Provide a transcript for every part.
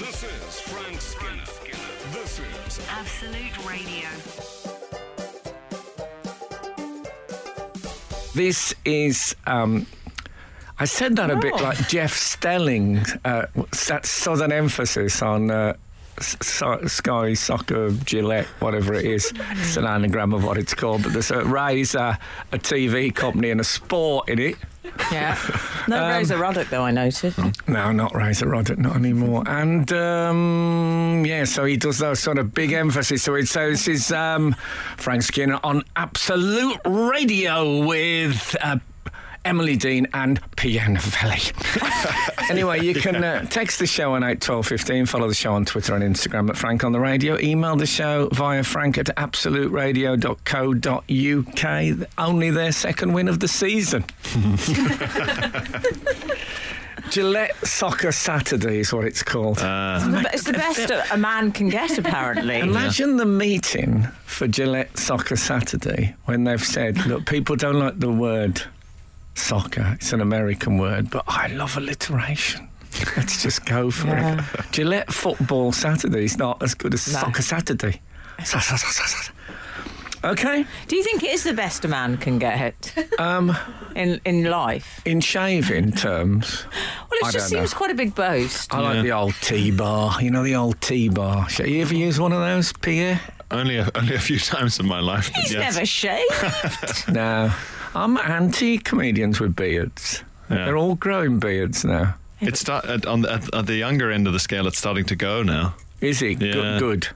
This is Frank Skinner. This is Absolute Radio. This is. Um, I said that a bit Oh. like Jeff Stelling, uh, that southern emphasis on uh, S- so- Sky Soccer Gillette, whatever it is. It's an anagram of what it's called, but there's a Razor, a TV company, and a sport in it. Yeah. No Um, Razor Ruddock, though, I noted. No, not Razor Ruddock, not anymore. And um, yeah, so he does those sort of big emphasis to it. So this is um, Frank Skinner on Absolute Radio with. Uh, Emily Dean and Pierre Novelli. anyway, you can uh, text the show on 81215, follow the show on Twitter and Instagram at Frank on the Radio, email the show via frank at absoluteradio.co.uk. Only their second win of the season. Gillette Soccer Saturday is what it's called. But it's the best a man can get, apparently. Imagine the meeting for Gillette Soccer Saturday when they've said, look, people don't like the word soccer. It's an American word, but I love alliteration. Let's just go for Yeah. it. Gillette Football Saturday is not as good as No. Soccer Saturday. Sa- sa- sa- sa- sa- Okay. Do you think it is the best a man can get Um, in, in life? in shaving terms, Well, it I just don't know. seems quite a big boast. I like the old T bar. You know the old T bar. You ever use one of those, Pierre? Only a, only a few times in my life. but He's yes. never shaved. No. I'm anti comedians with beards. Yeah. They're all growing beards now. It's start, at, uh, on the, at, at the younger end of the scale. It's starting to go now. Is it Yeah. good? Good.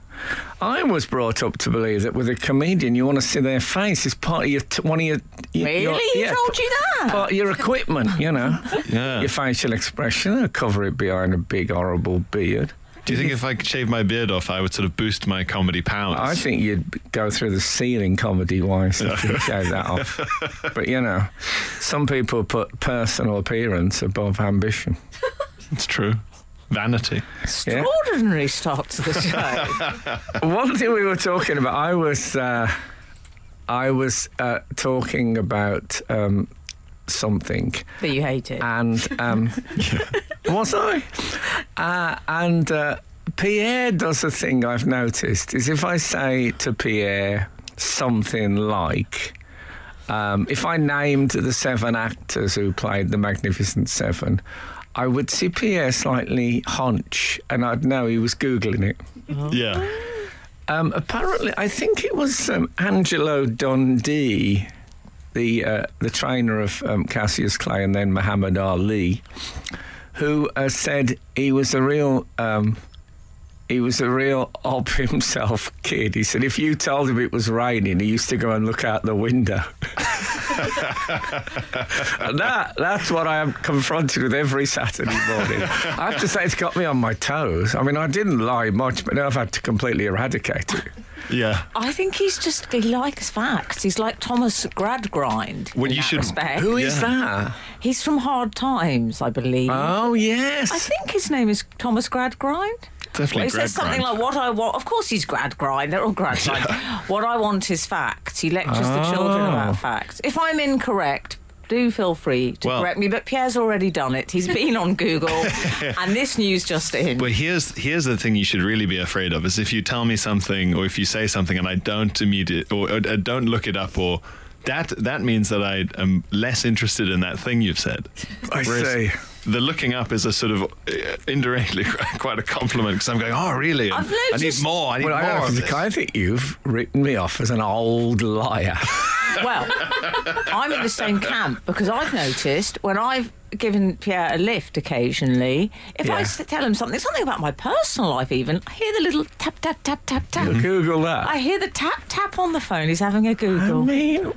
I was brought up to believe that with a comedian, you want to see their face. It's part of your t- one of your. your really? your- Who yeah, told you that? Part of your equipment, you know. Yeah. Your facial expression. Cover it behind a big horrible beard. Do you think if I could shave my beard off, I would sort of boost my comedy powers? I think you'd go through the ceiling comedy wise if you shave that off. But you know, some people put personal appearance above ambition. it's true. Vanity. Yeah. Extraordinary start to the show. One thing we were talking about, I was, uh, I was uh, talking about um, something, that you hated. and um, was I? Uh, and uh, Pierre does a thing I've noticed is if I say to Pierre something like. Um, if I named the seven actors who played the Magnificent Seven, I would see Pierre slightly hunch, and I'd know he was googling it. Yeah. Um, apparently, I think it was um, Angelo Dundee, the uh, the trainer of um, Cassius Clay and then Muhammad Ali, who uh, said he was a real. Um, he was a real ob himself kid. He said if you told him it was raining, he used to go and look out the window. and that, that's what I am confronted with every Saturday morning. I have to say, it's got me on my toes. I mean, I didn't lie much, but now I've had to completely eradicate it. Yeah. I think he's just, he likes facts. He's like Thomas Gradgrind. Well, in you that should- Respect. Who is Yeah. that? He's from Hard Times, I believe. Oh, yes. I think his name is Thomas Gradgrind. Definitely he says something Gradgrind. like, "What I want." Of course, he's Gradgrind. They're all grad Gradgrind. What I want is facts. He lectures the children Oh. about facts. If I'm incorrect, do feel free to Well- correct me. But Pierre's already done it. He's been on Google, and this news just in. But here's here's the thing you should really be afraid of is if you tell me something or if you say something and I don't immediate or, or uh, don't look it up or that that means that I am less interested in that thing you've said. I Whereas see. The looking up is a sort of uh, indirectly quite a compliment because I'm going, oh really? I've I need more. I need Well, I, more. don't of think, this." I think you've written me off as an old liar. Well, I'm in the same camp because I've noticed when I've given Pierre a lift occasionally, if I Yeah. s- tell him something, something about my personal life, even, I hear the little tap, tap, tap, tap, tap. Google that. I hear the tap, tap on the phone. He's having a Google. I mean,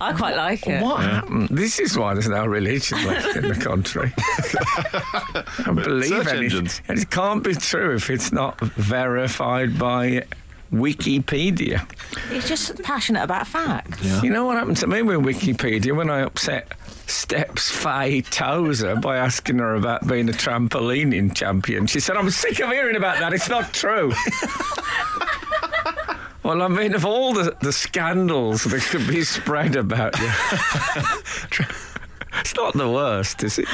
I quite like it. what happened? This is why there's no religion left in the country. I believe search anything. engines. And it can't be true if it's not verified by Wikipedia. He's just passionate about facts. You know what happened to me with Wikipedia when I upset Steps Faye Tozer by asking her about being a trampolining champion? She said, I'm sick of hearing about that. It's not true. well, I mean, of all the, the scandals that could be spread about you, it's not the worst, is it?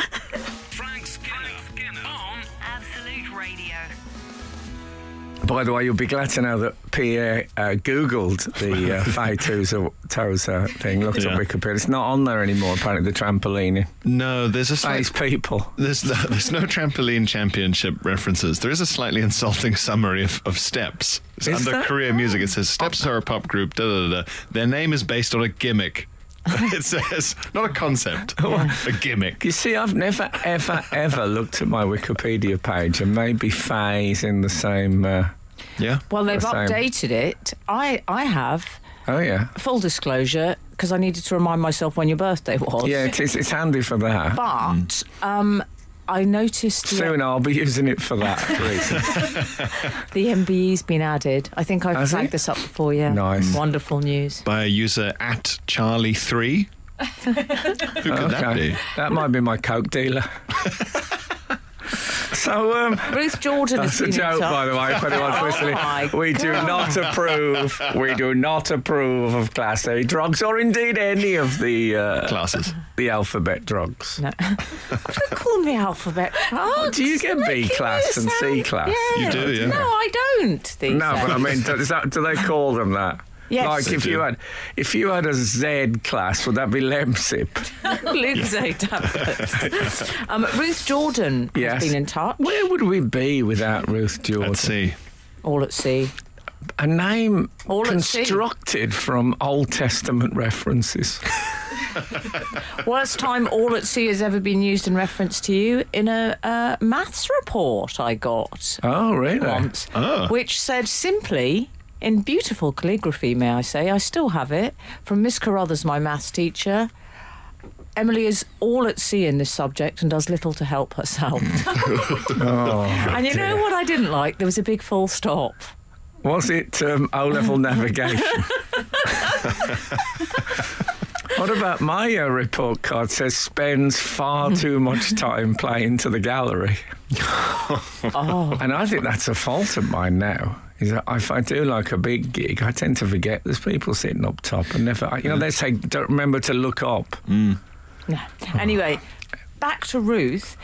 By the way, you'll be glad to know that Pierre uh, Googled the uh, Faye Tozer, Tozer thing, looked Yeah. at Wikipedia. It's not on there anymore, apparently, the trampoline. No, there's a slight, people. there's no, there's no trampoline championship references. There is a slightly insulting summary of, of Steps. It's Is under there? career music. It says Steps are a pop group. Da, da, da. Their name is based on a gimmick. it says not a concept, a gimmick. You see, I've never, ever, ever looked at my Wikipedia page, and maybe Faye's in the same. Uh, Yeah. Well, they've The same. updated it. I I have. oh, yeah. Full disclosure, because I needed to remind myself when your birthday was. Yeah, it is, it's handy for that. But um, I noticed the, Soon I'll be using it for that reason. the MBE's been added. I think I've Has flagged it? this up before. Yeah. Nice. Wonderful news. By a user at Charlie3. Who could that be? That might be my Coke dealer. so, um, Ruth Jordan has That's a joke, touch. by the way, if anyone's Oh listening. my We do not approve. We do not approve of Class A drugs, or indeed any of the uh, Classes. the alphabet drugs. No. Don't call me alphabet drugs. Do you get B class me and C sound- class? You do, yeah. No, I don't. These No, but I mean, do, is that, do they call them that? Yes. Like if you had if you had a Z class, would that be Lemsip? Livesay tablets. um, Ruth Jordan Yes. has been in touch. Where would we be without Ruth Jordan? Let's see. All at sea. A name All at sea. constructed from Old Testament references. Worst time all at sea has ever been used in reference to you in a uh, maths report I got Oh, really? once, Oh. which said simply, in beautiful calligraphy, may I say, I still have it, from Miss Carruthers, my maths teacher. Emily is all at sea in this subject and does little to help herself. Oh, and you know what I didn't like? There was a big full stop. Was it um, O level navigation? what about my uh, report card? Says spends far too much time playing to the gallery. Oh, And I think that's a fault of mine now. Is that if I do like a big gig, I tend to forget there's people sitting up top and never. You know, they say don't remember to look up. Mm. no. Anyway, back to Ruth.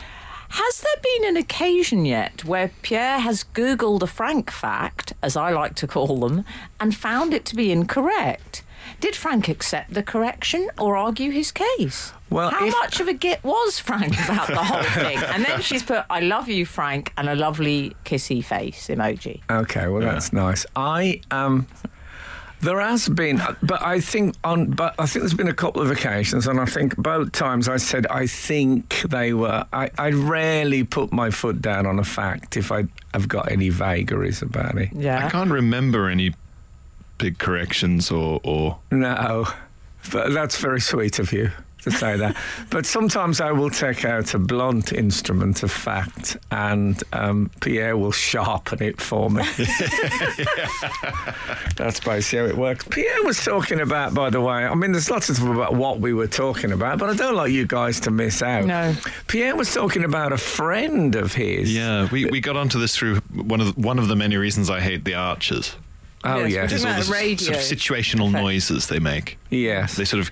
Has there been an occasion yet where Pierre has Googled a Frank fact, as I like to call them, and found it to be incorrect? Did Frank accept the correction or argue his case? Well, how if- much of a git was Frank about the whole thing? And then she's put, "I love you, Frank," and a lovely kissy face emoji. Okay, well that's nice. I um there has been but I think on but I think there's been a couple of occasions and I think both times I said I think they were I, I rarely put my foot down on a fact if I have got any vagaries about it. Yeah. I can't remember any big corrections or, or No. But that's very sweet of you to say that. but sometimes I will take out a blunt instrument of fact and um, Pierre will sharpen it for me. That's basically how it works. Pierre was talking about, by the way, I mean, there's lots of stuff about what we were talking about, but I don't like you guys to miss out. No. Pierre was talking about a friend of his. yeah, we, we got onto this through one of the, one of the many reasons I hate the Archers. Oh, Yes, yes. we're There's all the radio. sort of situational effect. noises they make. Yes. They sort of,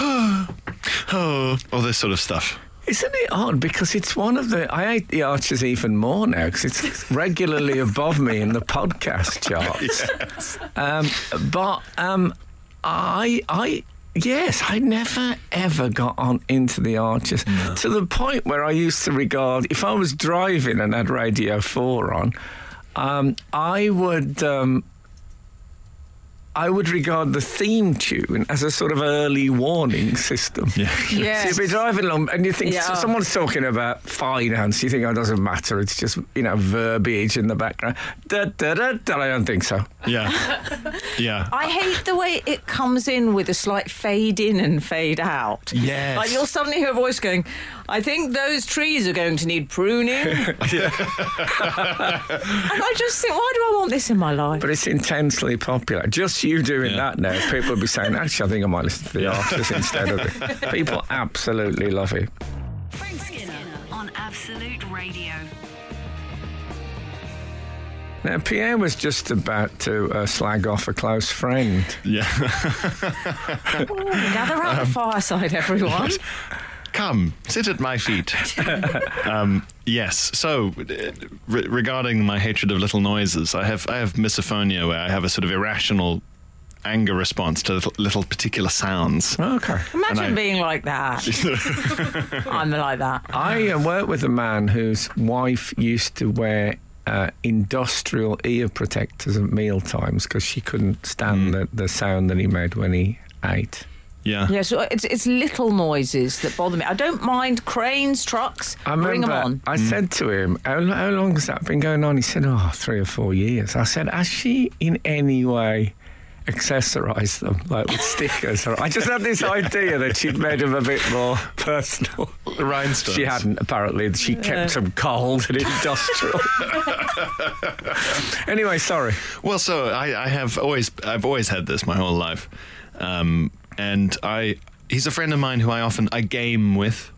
oh, oh, all this sort of stuff. Isn't it odd? Because it's one of the. I hate the Archers even more now because it's regularly above me in the podcast charts. Um, but um, I, I, yes, I never ever got on into the Archers to the point where I used to regard if I was driving and had Radio Four on, um, I would. Um, I would regard the theme tune as a sort of early warning system. Yeah. Yes. So you'll be driving along and you think Yeah. someone's talking about finance. You think, oh, it doesn't matter. It's just, you know, verbiage in the background. Da, da, da, da. I don't think so. Yeah. Yeah. I hate the way it comes in with a slight fade in and fade out. Yes. Like you'll suddenly hear a voice going, I think those trees are going to need pruning. and I just think, why do I want this in my life? But it's intensely popular. Just you doing Yeah. that now, people will be saying, actually, I think I might listen to the artists instead of it. People absolutely love it. Frank Skinner on Absolute Radio. Now, Pierre was just about to uh, slag off a close friend. Yeah. Gather Um, the fireside, everyone. Come, sit at my feet. um, yes. So, re- regarding my hatred of little noises, I have I have misophonia, where I have a sort of irrational anger response to little, little particular sounds. Okay. Imagine I- being like that. I'm like that. I uh, worked with a man whose wife used to wear uh, industrial ear protectors at meal times because she couldn't stand the, the sound that he made when he ate. Yeah. Yeah, so it's it's little noises that bother me. I don't mind cranes, trucks. I bring them on. I said to him, how, how long has that been going on? He said, oh, three or four years. I said, has she in any way accessorized them, like with stickers? I just had this idea that she'd made them a bit more personal. The rhinestones. She hadn't, apparently. She kept them cold and industrial. anyway, sorry. Well, so I, I have always I've always had this my whole life, um, and I he's a friend of mine who I often I game with.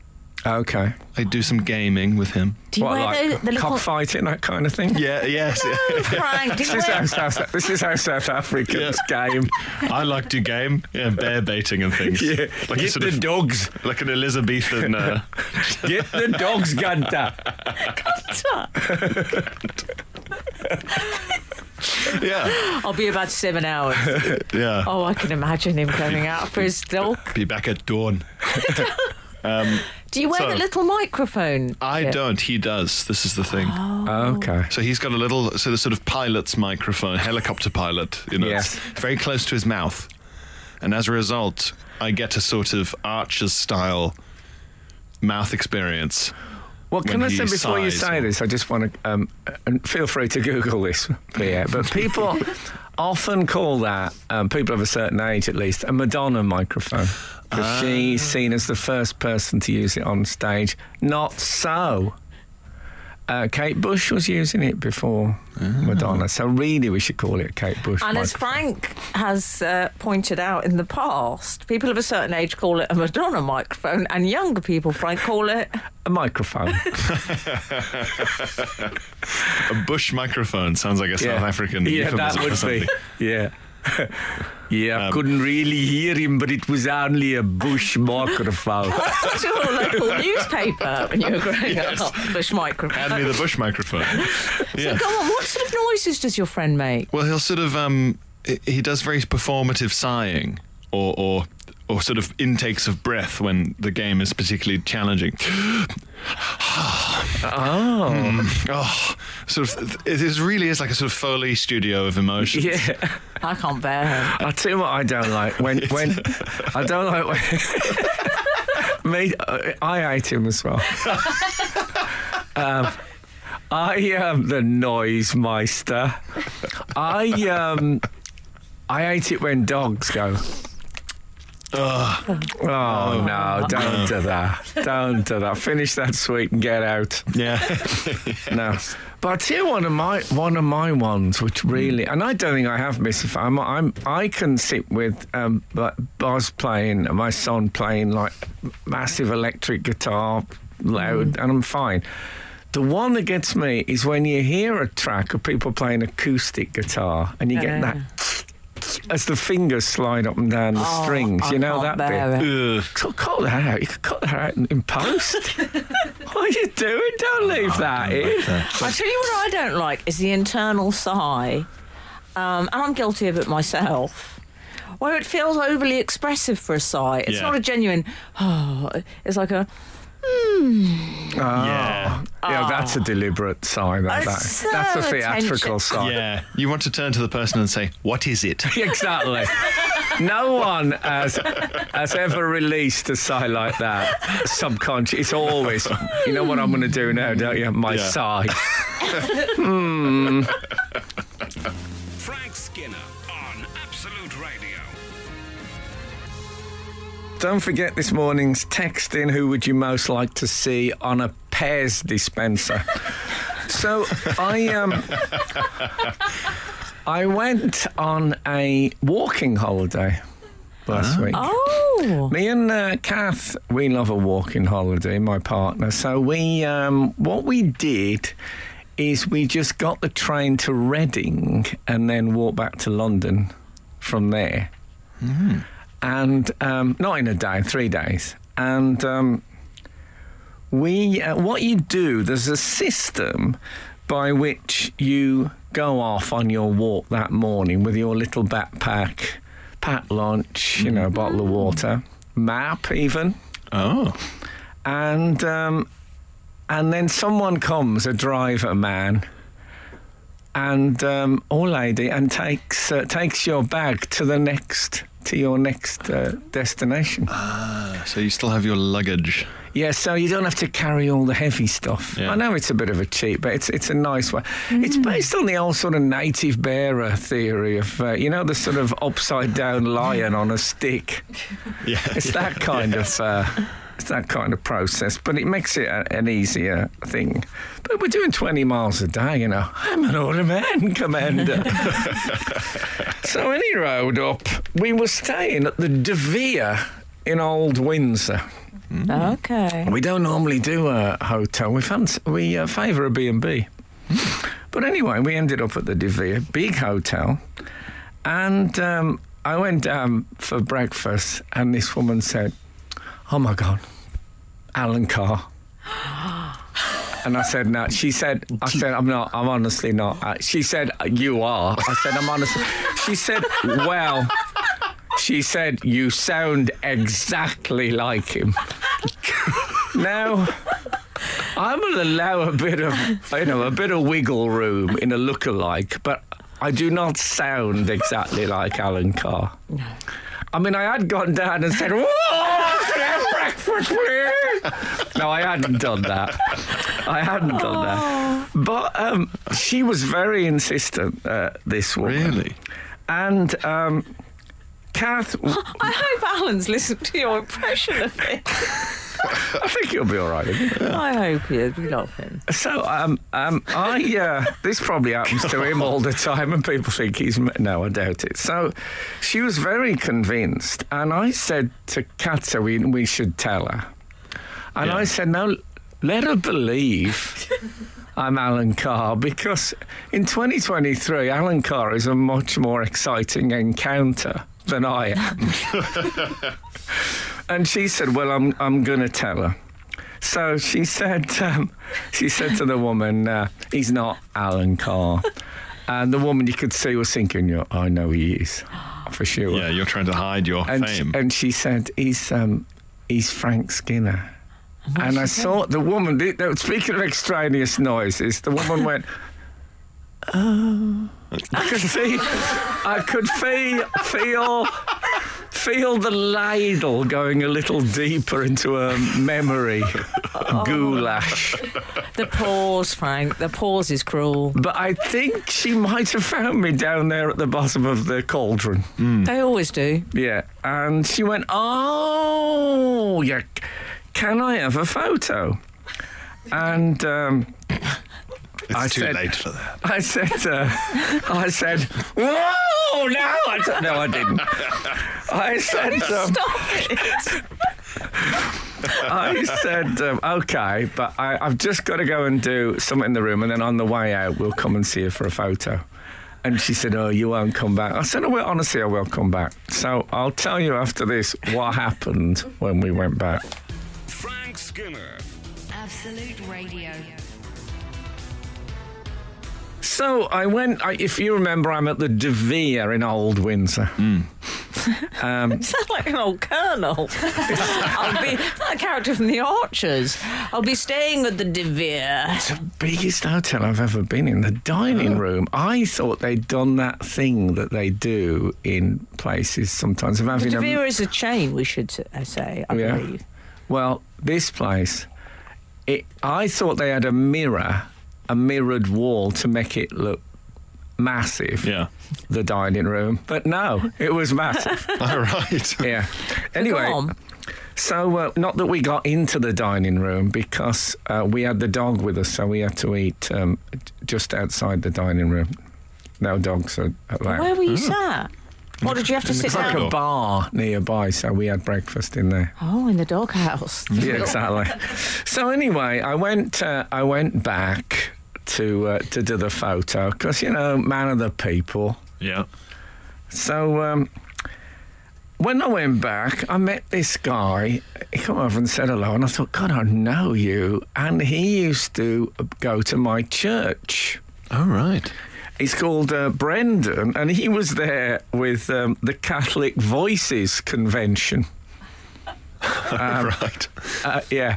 Okay. I do some gaming with him. Do you what, wear like the, the little cockfighting, that kind of thing? Yeah. Yes. Oh, Frank, do This you is, wear... how South, this is how South Africans game. I like to game. Yeah, bear baiting and things. Yeah. Like a Get sort the of- dogs. like an Elizabethan. Uh, Get the dogs, Gunter. Gunter. yeah. I'll be about seven hours. Yeah. Oh, I can imagine him coming out for his dog. Be back at dawn. Um, Do you wear So- the little microphone? I Yeah. don't. He does. This is the thing. Oh. Oh, okay. So he's got a little sort of, sort of pilot's microphone, helicopter pilot. You know, Yes. it's very close to his mouth, and as a result, I get a sort of Archer's style mouth experience. Well, can I say before you say this, I just want to, um, and feel free to Google this, Pierre, but people often call that, um, people of a certain age at least, a Madonna microphone. Because Ah. she's seen as the first person to use it on stage. Not so. Uh, Kate Bush was using it before Ah. Madonna, so really we should call it Kate Bush. And as. Frank has uh, pointed out in the past, people of a certain age call it a Madonna microphone, and younger people, Frank, call it. a microphone. A bush microphone sounds like a South African Yeah, euphemism that would be. something. Yeah. Yeah, I Um, couldn't really hear him, but it was only a bush microphone. to your local newspaper when you were growing up. Bush microphone. Hand me the bush microphone. Yeah. Go on, what sort of noises does your friend make? Well, he'll sort of um, he- he does very performative sighing, or or or sort of intakes of breath when the game is particularly challenging. oh. Oh, sort of. It is really is like a sort of Foley studio of emotions. Yeah. I can't bear him. I'll tell you what I don't like. When, when I don't like when. Me, uh, I hate him as well. um, I am the noise meister. I um, I hate it when dogs go. Oh no! Don't do that! Don't do that! Finish that sweet and get out. Yeah. No, but I tell you one of my one of my ones, which really, and I don't think I have missed. a- I'm, I'm I can sit with um, but Buzz playing, my son playing like massive electric guitar, loud, and I'm fine. The one that gets me is when you hear a track of people playing acoustic guitar, and you get Yeah. that as the fingers slide up and down the Oh, strings. I You know can't that bear bit. it. Cut, cut that out. You could cut that out in, in post. what are you doing? Don't leave that in. I tell you what I don't like is the internal sigh, um, and I'm guilty of it myself. Where it feels overly expressive for a sigh. It's Yeah. not a genuine. Oh, it's like a. Hmm. Yeah. Oh. Yeah, that's a deliberate sign. That, that. So That's a attention- theatrical sign. Yeah. You want to turn to the person and say, "What is it?" Exactly. No one has has ever released a sigh like that. Subconscious. It's always, you know what I'm going to do now, don't you? My Yeah. sigh. Hmm. Frank Skinner Don't forget this morning's text in who would you most like to see on a Pez dispenser. so I um I went on a walking holiday last week. Oh. Me and uh, Kath, we love a walking holiday, my partner. So we, um, what we did is we just got the train to Reading and then walked back to London from there. And um, not in a day, three days. And um, we uh, what you do. There's a system by which you go off on your walk that morning with your little backpack, packed lunch, you know, a bottle of water, map even, Oh. and um, and then someone comes, a driver man. And um, or lady, and takes uh, takes your bag to the next to your next uh, destination. Ah, so you still have your luggage. Yeah, so you don't have to carry all the heavy stuff. Yeah. I know it's a bit of a cheat, but it's it's a nice way. It's based on the old sort of native bearer theory of uh, you know the sort of upside down lion on a stick. Yeah. It's that kind of. Uh, it's that kind of process, but it makes it a, an easier thing. But we're doing 20 miles a day, you know. I'm an older man, Commander. so, any road up, we were staying at the De Vere in Old Windsor. Okay. We don't normally do a hotel. We fancy, we uh, favour a B&B. But anyway, we ended up at the De Vere, big hotel, and um, I went down for breakfast, and this woman said, "Oh my God, Alan Carr." And I said, no. She said, I said, I'm not, I'm honestly not. Uh, She said, you are. I said, I'm honestly. She said, well, she said, you sound exactly like him. now, I will allow a bit of, you know, a bit of wiggle room in a look-alike, but I do not sound exactly like Alan Carr. I mean, I had gone down and said, "Whoa, can I have breakfast, please?" No, I hadn't done that. I hadn't done that. But um, she was very insistent, uh, this woman. Really? And um, Kath, I hope Alan's listened to your impression of it. I think he'll be all right. isn't? I hope he is. we love him. So, um, um, I uh, this probably happens to him all the time, and people think he's no, I doubt it. So, she was very convinced, and I said to Katza we we should tell her, and Yeah. I said no, let her believe. I'm Alan Carr because in 2023, Alan Carr is a much more exciting encounter than I am. and she said, "Well, I'm I'm going to tell her." So she said, um, she said to the woman, uh, "He's not Alan Carr." And the woman you could see was thinking, "Yeah, I know he is, for sure." Yeah, you're trying to hide your and fame. and she said, "He's um, he's Frank Skinner." And I saw the woman. the- the- Speaking of extraneous noises, the woman went. Oh, I could see, I could feel, feel, feel the ladle going a little deeper into her memory goulash. The pause, Frank. The pause is cruel. But I think she might have found me down there at the bottom of the cauldron. They always do. Yeah, and she went, "Oh, yeah, can I have a photo?" And um, I too said- late for that. I said, uh, "I said, whoa, no, I d- no, I didn't." I said, um, Stop it. I said, um, okay, but I, I've just got to go and do something in the room, and then on the way out, we'll come and see you for a photo. And she said, oh, you won't come back. I said, oh, well, honestly, I will come back. So I'll tell you after this what happened when we went back. Frank Skinner. Absolute Radio. So I went, I, if you remember, I'm at the De Vere in Old Windsor. Um, Sounds like an old colonel. I'll be that character from the Archers. I'll be staying at the De Vere. It's the biggest hotel I've ever been in. The dining room. I thought they'd done that thing that they do in places sometimes of The having De a. Vere is a chain, we should uh, say, I Yeah. believe. Well, this place, it, I thought they had a mirror, a mirrored wall to make it look massive. Yeah. The dining room, but no, it was massive. All right. yeah. Go Anyway. on. So, uh, not that we got into the dining room because uh, we had the dog with us, so we had to eat um, just outside the dining room. No dogs are allowed. Where were you sat? What did you have to sit it's like a bar nearby, so we had breakfast in there. Oh, in the doghouse. Yeah, exactly. So anyway, I went. Uh, I went back to uh, to do the photo because you know, man of the people. Yeah. So um, when I went back, I met this guy. He came over and said hello, and I thought, God, I know you. And he used to go to my church. Oh, right. He's called uh, Brendan, and he was there with um, the Catholic Voices Convention. right. Uh, yeah,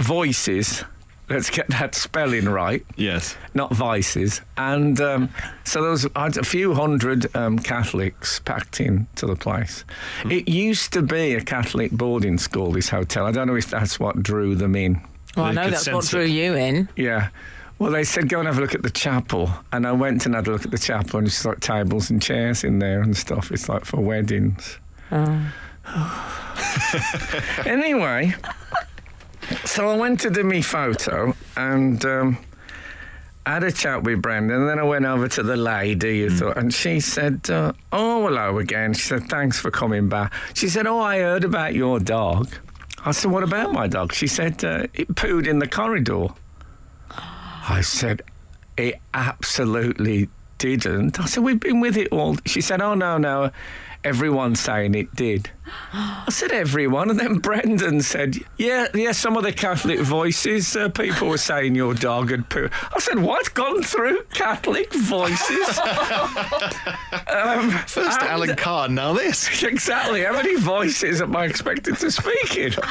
Voices. Let's get that spelling right. Yes. not vices. And um, so there was a few hundred um, Catholics packed into the place. It used to be a Catholic boarding school, this hotel. I don't know if that's what drew them in. Well, I know that's what sense drew it. you in. Yeah. Well, they said go and have a look at the chapel, and I went and had a look at the chapel, and it's like tables and chairs in there and stuff. It's like for weddings. anyway, so I went to do me photo and um, I had a chat with Brendan. And then I went over to the lady, you thought, and she said, uh, "Oh, hello again." She said, "Thanks for coming back." She said, "Oh, I heard about your dog." I said, "What about my dog?" She said, uh, "It pooed in the corridor." I said, it absolutely didn't. I said, we've been with it all. She said, oh, no, no. Everyone's saying it did. I said, everyone. And then Brendan said, yeah, yeah, some of the Catholic voices, uh, people were saying your dog had poo. I said, what? Gone through Catholic voices? First And- Alan Carr, now this. exactly. How many voices am I expected to speak in?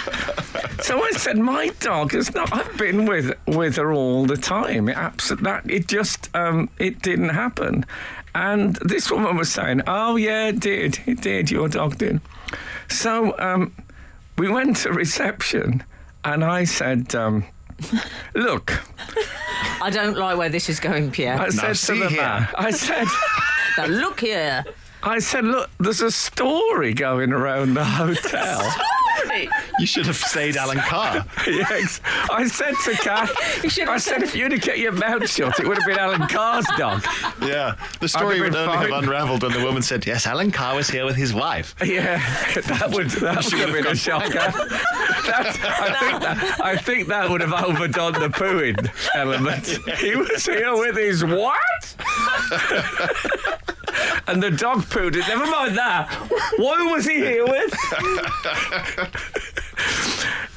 So I said, my dog is not. I've been with with her all the time. It abs- that it just um, it didn't happen. And this woman was saying, "Oh yeah, it did. It did. Your dog did." So um, we went to reception, and I said, um, "Look," I don't like where this is going, Pierre. I said to see the here. man, I said. now look here. I said, look, there's a story going around the hotel. You should have stayed Alan Carr. yes. I said to Kath, You should have I said, said- if you'd have kept your mouth shut, it would have been Alan Carr's dog. Yeah. The story been would only fine. have unravelled when the woman said, Yes, Alan Carr was here with his wife. Yeah, that would that would have been a shocker. That, I think that I think that would have overdone the pooing element. He was here with his what? and the dog pooed it. Never mind that. What was he here with?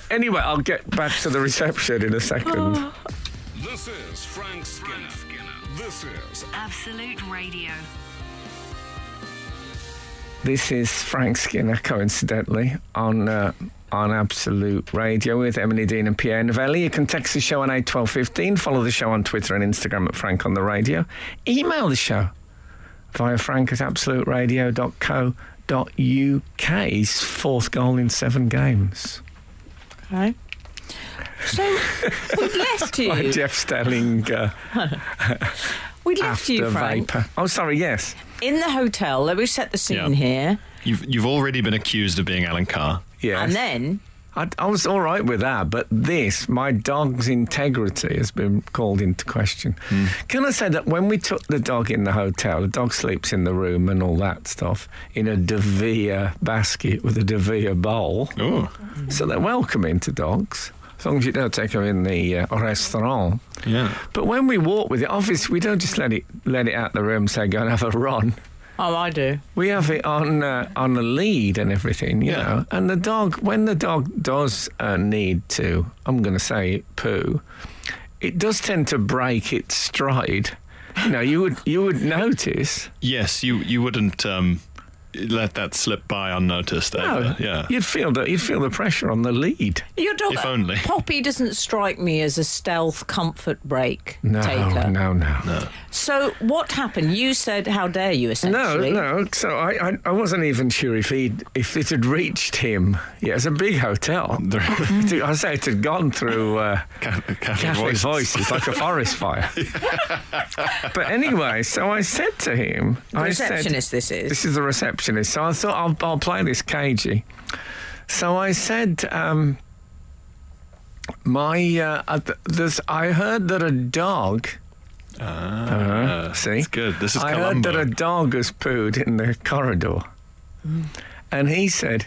anyway, I'll get back to the reception in a second. This is Frank Skinner. This is Absolute Radio. This is Frank Skinner, coincidentally, on uh, on Absolute Radio with Emily Dean and Pierre Novelli. You can text the show on 81215, follow the show on Twitter and Instagram at Frank on the Radio. Email the show via frank at absoluteradio.co.uk's fourth goal in seven games. Okay. So we left By you. Jeff Stelling uh, We left after you, Frank, Vapor. Oh, sorry, yes. in the hotel. Let me set the scene Yeah. here. You've, you've already been accused of being Alan Carr. Yes. And then I, I was all right with that, but this, my dog's integrity has been called into question. Can I say that when we took the dog in the hotel, the dog sleeps in the room and all that stuff in a De Vere basket with a De Vere bowl. Oh, So they're welcoming to dogs, as long as you don't take them in the uh, restaurant. yeah. But when we walk with it, obviously we don't just let it let it out the room, say go and have a run. Oh, I do. We have it on uh, on a lead and everything, you Yeah. know. And the dog, when the dog does uh, need to, I'm going to say poo, it does tend to break its stride. You know, you would you would notice. Yes, you, you wouldn't um, let that slip by unnoticed. No, ever. Yeah. you'd feel that you'd feel the pressure on the lead. Your dog, If only. Poppy doesn't strike me as a stealth comfort break No, taker. no, no, no. So what happened? You said, "How dare you?" No, Essentially, no. no. So I, I, I wasn't even sure if he if it had reached him. Yeah, it's a big hotel. I say it had gone through uh, Ca- Catholic Catholic voices. voices like a forest fire. but anyway, so I said to him, The I said, receptionist. this is. this is the receptionist. So I thought I'll, I'll play this cagey. So I said, um, my uh, uh, th- there's, I heard that a dog. Ah, see, It's good. This is I Columbo. heard that a dog has pooed in the corridor, and he said,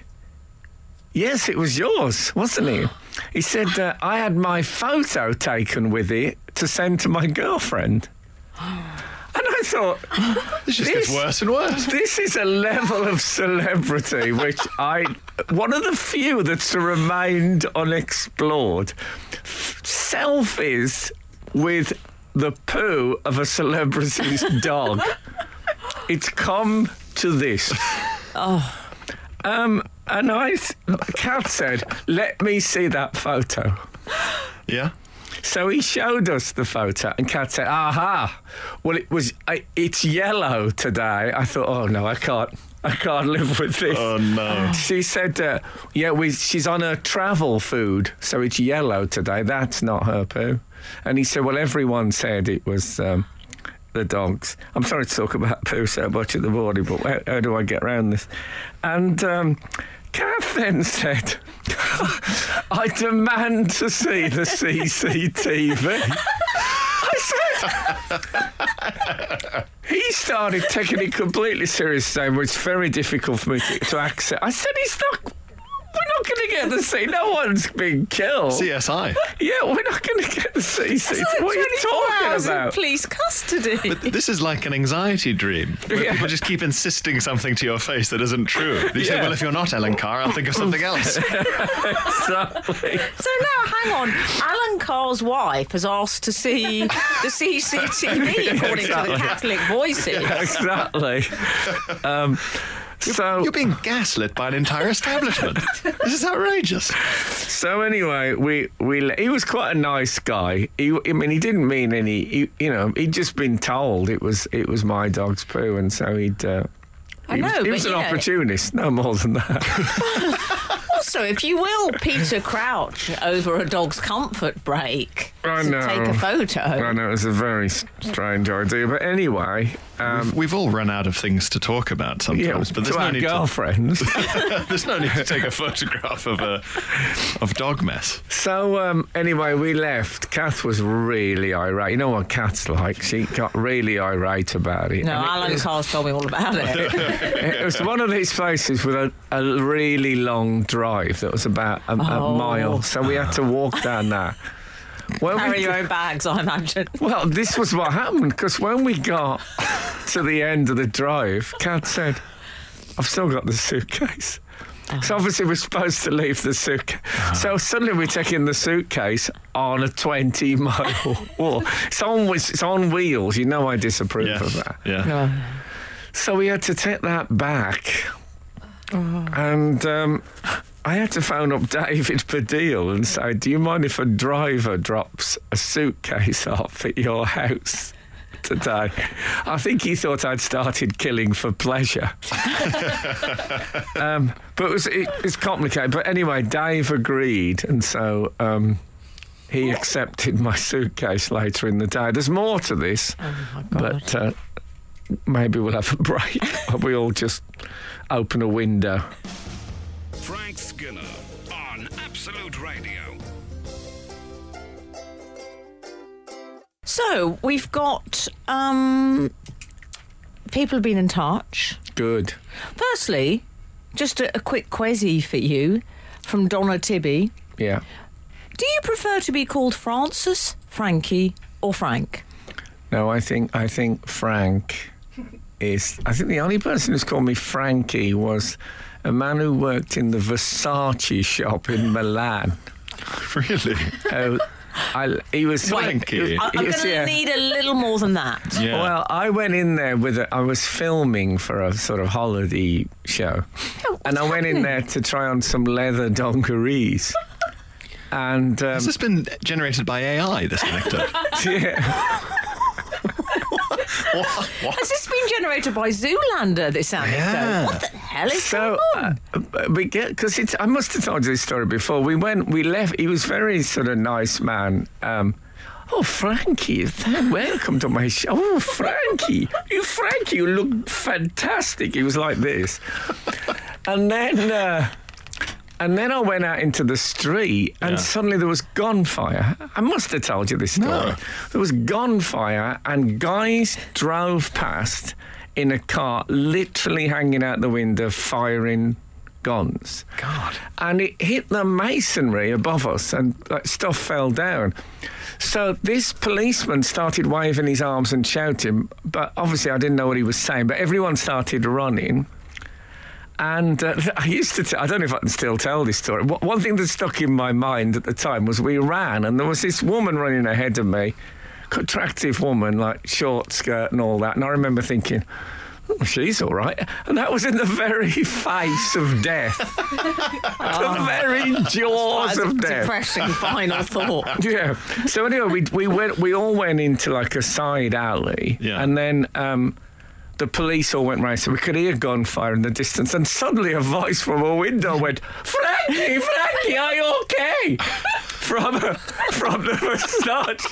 "Yes, it was yours, wasn't it?" He said, uh, "I had my photo taken with it to send to my girlfriend." And I I thought This just This- gets worse and worse. this is a level of celebrity which I, one of the few that's remained unexplored. Selfies with the poo of a celebrity's dog. It's come to this. Oh. Um, and I, Kath said, "Let me see that photo." Yeah. So he showed us the photo, and Kath said, "Aha! Well, it was it's yellow today." I thought, "Oh no, I can't, I can't live with this." Oh no. She said, uh, "Yeah, we, she's on a travel food, so it's yellow today. That's not her poo." And he said, "Well, everyone said it was." Um, the dogs. I'm sorry to talk about poo so much in the morning, but how, how do I get around this? And um, Kath then said, I demand to see the CCTV. I said, he started taking it completely serious, saying, well, it's very difficult for me to, to accept. I said, he's not. We're not going to get the see. No one's been killed. CSI. Yeah, we're not going to get the CCTV. What are you talking hours in about? police custody. But this is like an anxiety dream where Yeah. people just keep insisting something to your face that isn't true. You say, well, if you're not Ellen Carr, I'll think of something else. Exactly. So now, hang on. Alan Carr's wife has asked to see the CCTV, according to the Catholic Voices. exactly. Um, so, You're being gaslit by an entire establishment. this is outrageous. so anyway, we we he was quite a nice guy. He, I mean, he didn't mean any. He, you know, he'd just been told it was it was my dog's poo, and so he'd. Uh, I he know, was, he but was an you know- opportunist, no more than that. Also, if you will, Peter Crouch over a dog's comfort break I to know. take a photo. I know it's a very strange idea, but anyway, um, We've all run out of things to talk about sometimes, yeah, but there's to no, need girlfriends. to, there's no need to take a photograph of a of dog mess. So um, anyway, we left. Kath was really irate. You know what Kath's like? She got really irate about it. no, And it Alan was- Carr's told me all about it. It was one of these places with a, a really long drive that was about a, a Oh. mile. So we had to walk down that. When we Carry your own bags, I imagine. well, this was what happened because when we got to the end of the drive, Kath said, I've still got the suitcase. So obviously we're supposed to leave the suitcase. So suddenly we're taking the suitcase on a 20 mile walk. It's on, it's on wheels. You know I disapprove of that. Yeah. So we had to take that back. And um, I had to phone up David Baddiel and say, Do you mind if a driver drops a suitcase off at your house? Today, I think he thought I'd started killing for pleasure. um, but it was it, it's complicated. But anyway, Dave agreed, and so um, he accepted my suitcase later in the day. There's more to this, but uh, maybe we'll have a break. we all just open a window. Frank Skinner on Absolute Radio. So we've got um, people have been in touch. Good. Firstly, just a, a quick quizzy for you from Donna Tibby. Yeah. Do you prefer to be called Francis, Frankie, or Frank? No, I think I think Frank is. I think the only person who's called me Frankie was a man who worked in the Versace shop in Milan. Really? Uh, I, he was Frankie. I, I'm going to yeah. need a little more than that. Yeah. Well, I went in there with a, I was filming for a sort of holiday show, and I went in there to try on some leather dungarees. And um, Has this been generated by AI, this anecdote? yeah, what? What? Has this been generated by Zoolander, this anecdote? Yeah. What the hell is so going on? uh, we get because it's. I must have told you this story before. We went, we left. He was very sort of nice man. Um, Oh, Frankie, th- welcome to my show. Oh, Frankie, you, Frankie, you look fantastic. He was like this. And then, uh, and then I went out into the street, and Yeah. suddenly there was gunfire. I must have told you this story. No. There was gunfire, and guys drove past in a car, literally hanging out the window, firing guns. God. And it hit the masonry above us, and like, stuff fell down. So this policeman started waving his arms and shouting, but obviously I didn't know what he was saying. But everyone started running. And uh, I used to, t- I don't know if I can still tell this story. Wha- One thing that stuck in my mind at the time was we ran, and there was this woman running ahead of me, attractive woman, like short skirt and all that. And I remember thinking, oh, she's all right. And that was in the very face of death, the very jaws That's a of death. depressing final thought. Yeah. So anyway, we we went. We all went into like a side alley, Yeah. and then um, the police all went round, so we could hear gunfire in the distance. And suddenly, a voice from a window went, "Frankie, Frankie, are you okay?" From a, from the massage.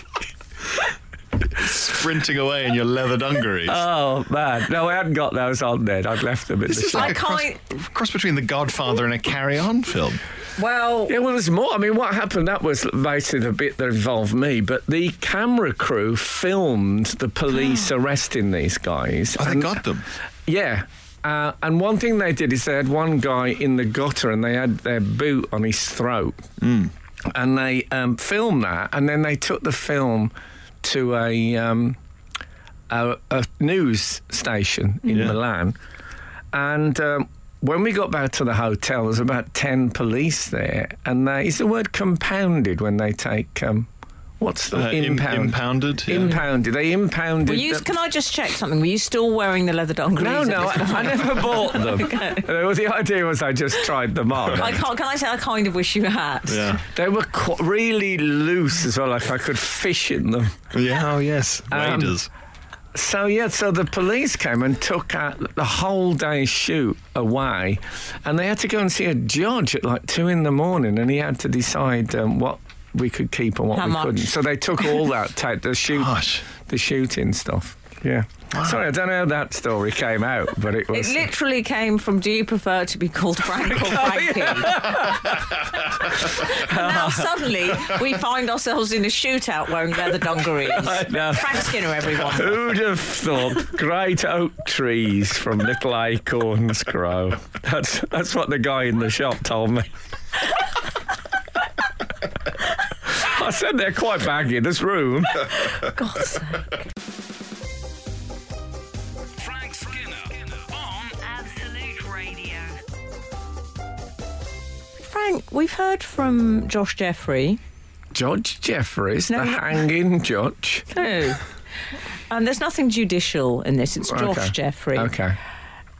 Sprinting away in your leather dungarees. Oh man, no, I hadn't got those on then. I'd left them in this the is shop. like I a cross, can't- cross between The Godfather and a Carry On film. Well, Yeah, well, there's more. I mean, what happened? That was basically the bit that involved me. But the camera crew filmed the police arresting these guys. Oh, they and- got them. Yeah. Uh, and one thing they did is they had one guy in the gutter and they had their boot on his throat. And they um, filmed that and then they took the film to a, um, a, a news station in Yeah. Milan. And um, when we got back to the hotel, there was about 10 police there. And they, is the word compounded when they take. Um, What's the Uh, im- impound? impounded, yeah. Impounded. They impounded. were you, the- can I just check something? Were you still wearing the leather dungarees? no, no, I, I never bought them. Uh, the idea was I just tried them on. I can't. Can I say I kind of wish you had? Yeah. They were qu- really loose as well, like I could fish in them. Yeah. Oh, yes. Um, So yeah, so the police came and took out the whole day's shoot away, and they had to go and see a judge at like two in the morning, and he had to decide um, what we could keep and what How we much? couldn't. So they took all that, take the shoot, Gosh. the shooting stuff. Yeah. Sorry, I don't know how that story came out, but it It literally came from "Do you prefer to be called Frank or Oh, Frankie?" and now suddenly we find ourselves in a shootout wearing leather dungarees. Frank Skinner, everyone. Who'd have thought great oak trees from little acorns grow? That's that's what the guy in the shop told me. I said they're quite baggy. in this room. God's sake. Frank Skinner on Absolute Radio. Frank, we've heard from Josh Jeffrey. Judge Jeffries, No, the no. hanging judge. Who? Um, there's nothing judicial in this. It's Josh Okay. Jeffrey. Okay.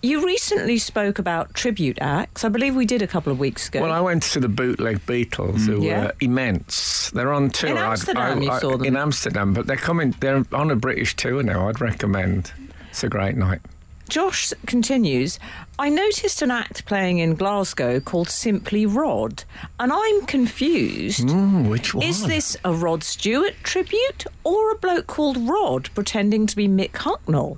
You recently spoke about tribute acts. I believe we did a couple of weeks ago. Well, I went to the Bootleg Beatles, who Yeah. were immense. They're on tour. In Amsterdam you saw them. In Amsterdam, but they're coming. They're on a British tour now. I'd recommend. It's a great night. Josh continues, I noticed an act playing in Glasgow called Simply Rod, and I'm confused. Mm, which one? Is this a Rod Stewart tribute or a bloke called Rod pretending to be Mick Hucknall?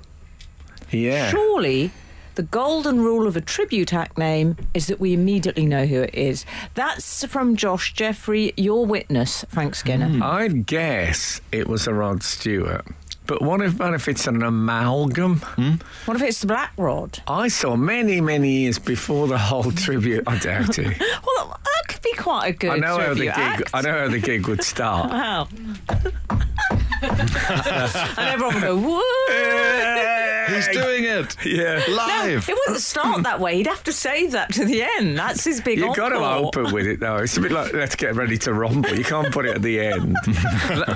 Yeah. Surely the golden rule of a tribute act name is that we immediately know who it is. That's from Josh Jeffrey, your witness, Frank Skinner. Hmm. I'd guess it was a Rod Stewart. But what if, what if it's an amalgam? Hmm? What if it's the Black Rod? I saw many, many years before the whole tribute. I doubt it. Well, that could be quite a good I know how the gig. act. I know how the gig would start. Wow. and everyone would go, woo! He's doing it Yeah. live. It wouldn't start that way. He'd have to save that to the end. That's his big You've got to encore. open with it though. It's a bit like let's get ready to rumble. You can't put it at the end.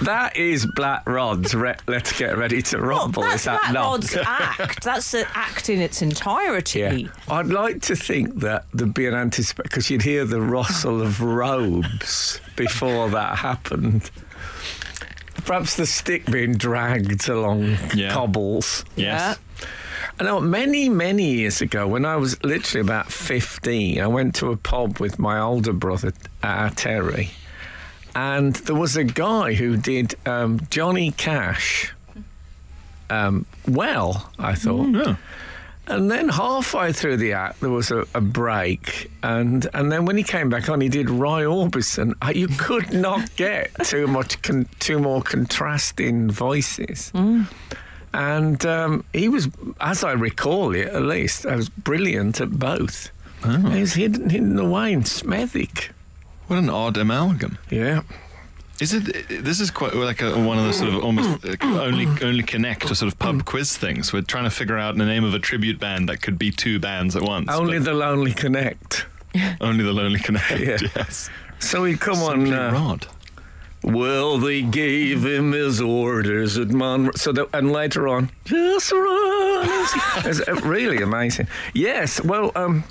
That is Black Rod's re- let's get ready to Well, rumble. that's is that Black not? Rod's act. That's the act in its entirety. Yeah. I'd like to think that there'd be an anticipation because you'd hear the rustle of robes before that happened. Perhaps the stick being dragged along Yeah. cobbles. Yes. I know many, many years ago, when I was literally about 15, I went to a pub with my older brother, uh, Terry, and there was a guy who did um, Johnny Cash um, well, I thought. Yeah. And then halfway through the act, there was a, a break, and and then when he came back on, he did Roy Orbison. Uh, You could not get too much, con- two more contrasting voices. And um, he was, as I recall it, at least, I was brilliant at both. He was hidden, hidden away in Smethwick. What an odd amalgam. Yeah. Is it? This is quite like a, one of those sort of almost uh, only only connect or sort of pub quiz things. We're trying to figure out the name of a tribute band that could be two bands at once. Only the Lonely Connect. only the Lonely Connect. Yeah. Yes. So we come Simply on. Uh, Rod. Well, they gave him his orders at Monroe. So and later on, just run. it's really amazing. Yes. Well, um,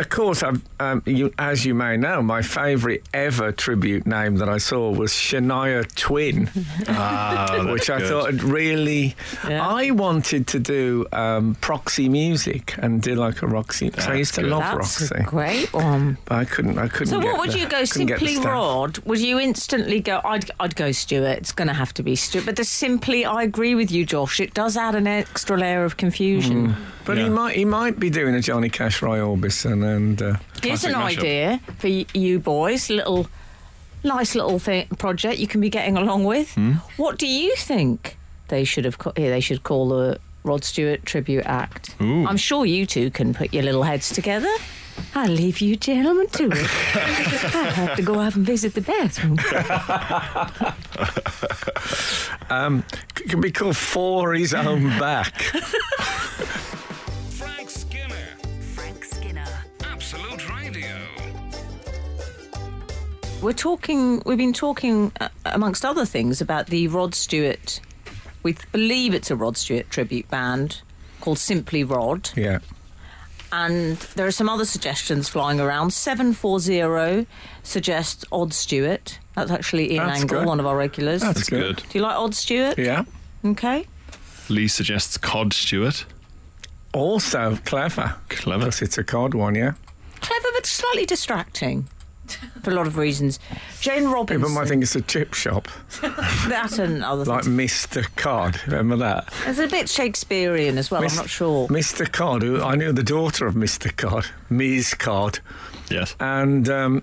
of course, I've, um, you, as you may know, my favourite ever tribute name that I saw was Shania Twin. Ah, which I good. thought had really. Yeah. I wanted to do um, proxy music and do like a Roxy. 'cause I used to good. love That's Roxy, a great one. but I couldn't. I couldn't. So get what would the- you go? couldn't get the Simply. Rod? Would you instantly go? I'd I'd go Stuart. It's going to have to be Stuart. But the simply, I agree with you, Josh. It does add an extra layer of confusion. But Yeah. he might. He might be doing a Johnny Cash, Roy Orbison, and uh, Here's an mashup. idea for y- you boys. Little, nice little thing, project you can be getting along with. Hmm? What do you think they should have? ca- Here, they should call the Rod Stewart tribute act. Ooh. I'm sure you two can put your little heads together. I'll leave you gentlemen to it. I have to go out and visit the bathroom. um, c- can be called for his own back. Radio. We're talking. We've been talking, uh, amongst other things, about the Rod Stewart. We believe it's a Rod Stewart tribute band called Simply Rod, yeah. and there are some other suggestions flying around. Seven four zero suggests Odd Stewart. That's actually Ian That's Angle, good. one of our regulars. That's, That's good. good. Do you like Odd Stewart? Yeah. Okay. Lee suggests Cod Stewart. Also clever. Clever. Because it's a cod one, yeah. Clever but slightly distracting. For a lot of reasons. Jane Robinson. People might think it's a chip shop, that's another like thing. Like Mr. Cod. Remember that? It's a bit Shakespearean as well, Mis- I'm not sure. Mr. Cod, who I knew the daughter of Mr. Cod, Ms. Cod, Yes. and um,